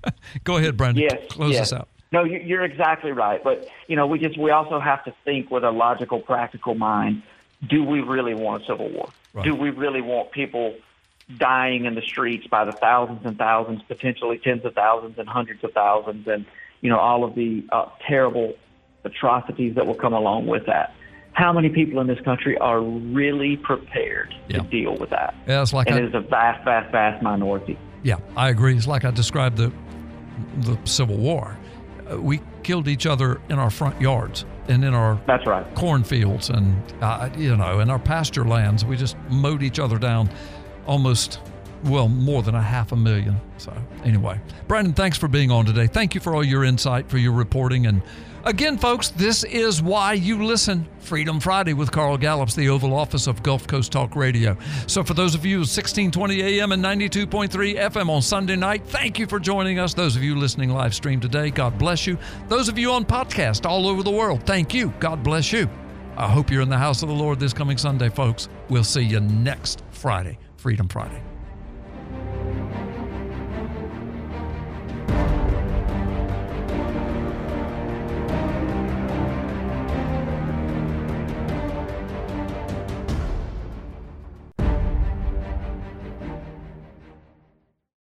Go ahead, Brandon. Yes, Close yes. this out. No, you- you're exactly right. But you know, we just we also have to think with a logical, practical mind. Do we really want a civil war? Right. Do we really want people dying in the streets by the thousands and thousands, potentially tens of thousands and hundreds of thousands, and you know all of the uh, terrible atrocities that will come along with that? How many people in this country are really prepared to deal with that? Yeah, it's like and I- it is a vast, vast, vast minority. Yeah, I agree. It's like I described the the Civil War. Uh, we killed each other in our front yards and in our that's right cornfields and uh, you know in our pasture lands. We just mowed each other down, almost well more than a half a million. So anyway, Brandon, thanks for being on today. Thank you for all your insight, for your reporting, and again, folks, this is why you listen. Freedom Friday with Carl Gallups, the Oval Office of Gulf Coast Talk Radio. So for those of you 1620 AM and 92.3 FM on Sunday night, thank you for joining us. Those of you listening live stream today, God bless you. Those of you on podcast all over the world, thank you. God bless you. I hope you're in the house of the Lord this coming Sunday, folks. We'll see you next Friday, Freedom Friday.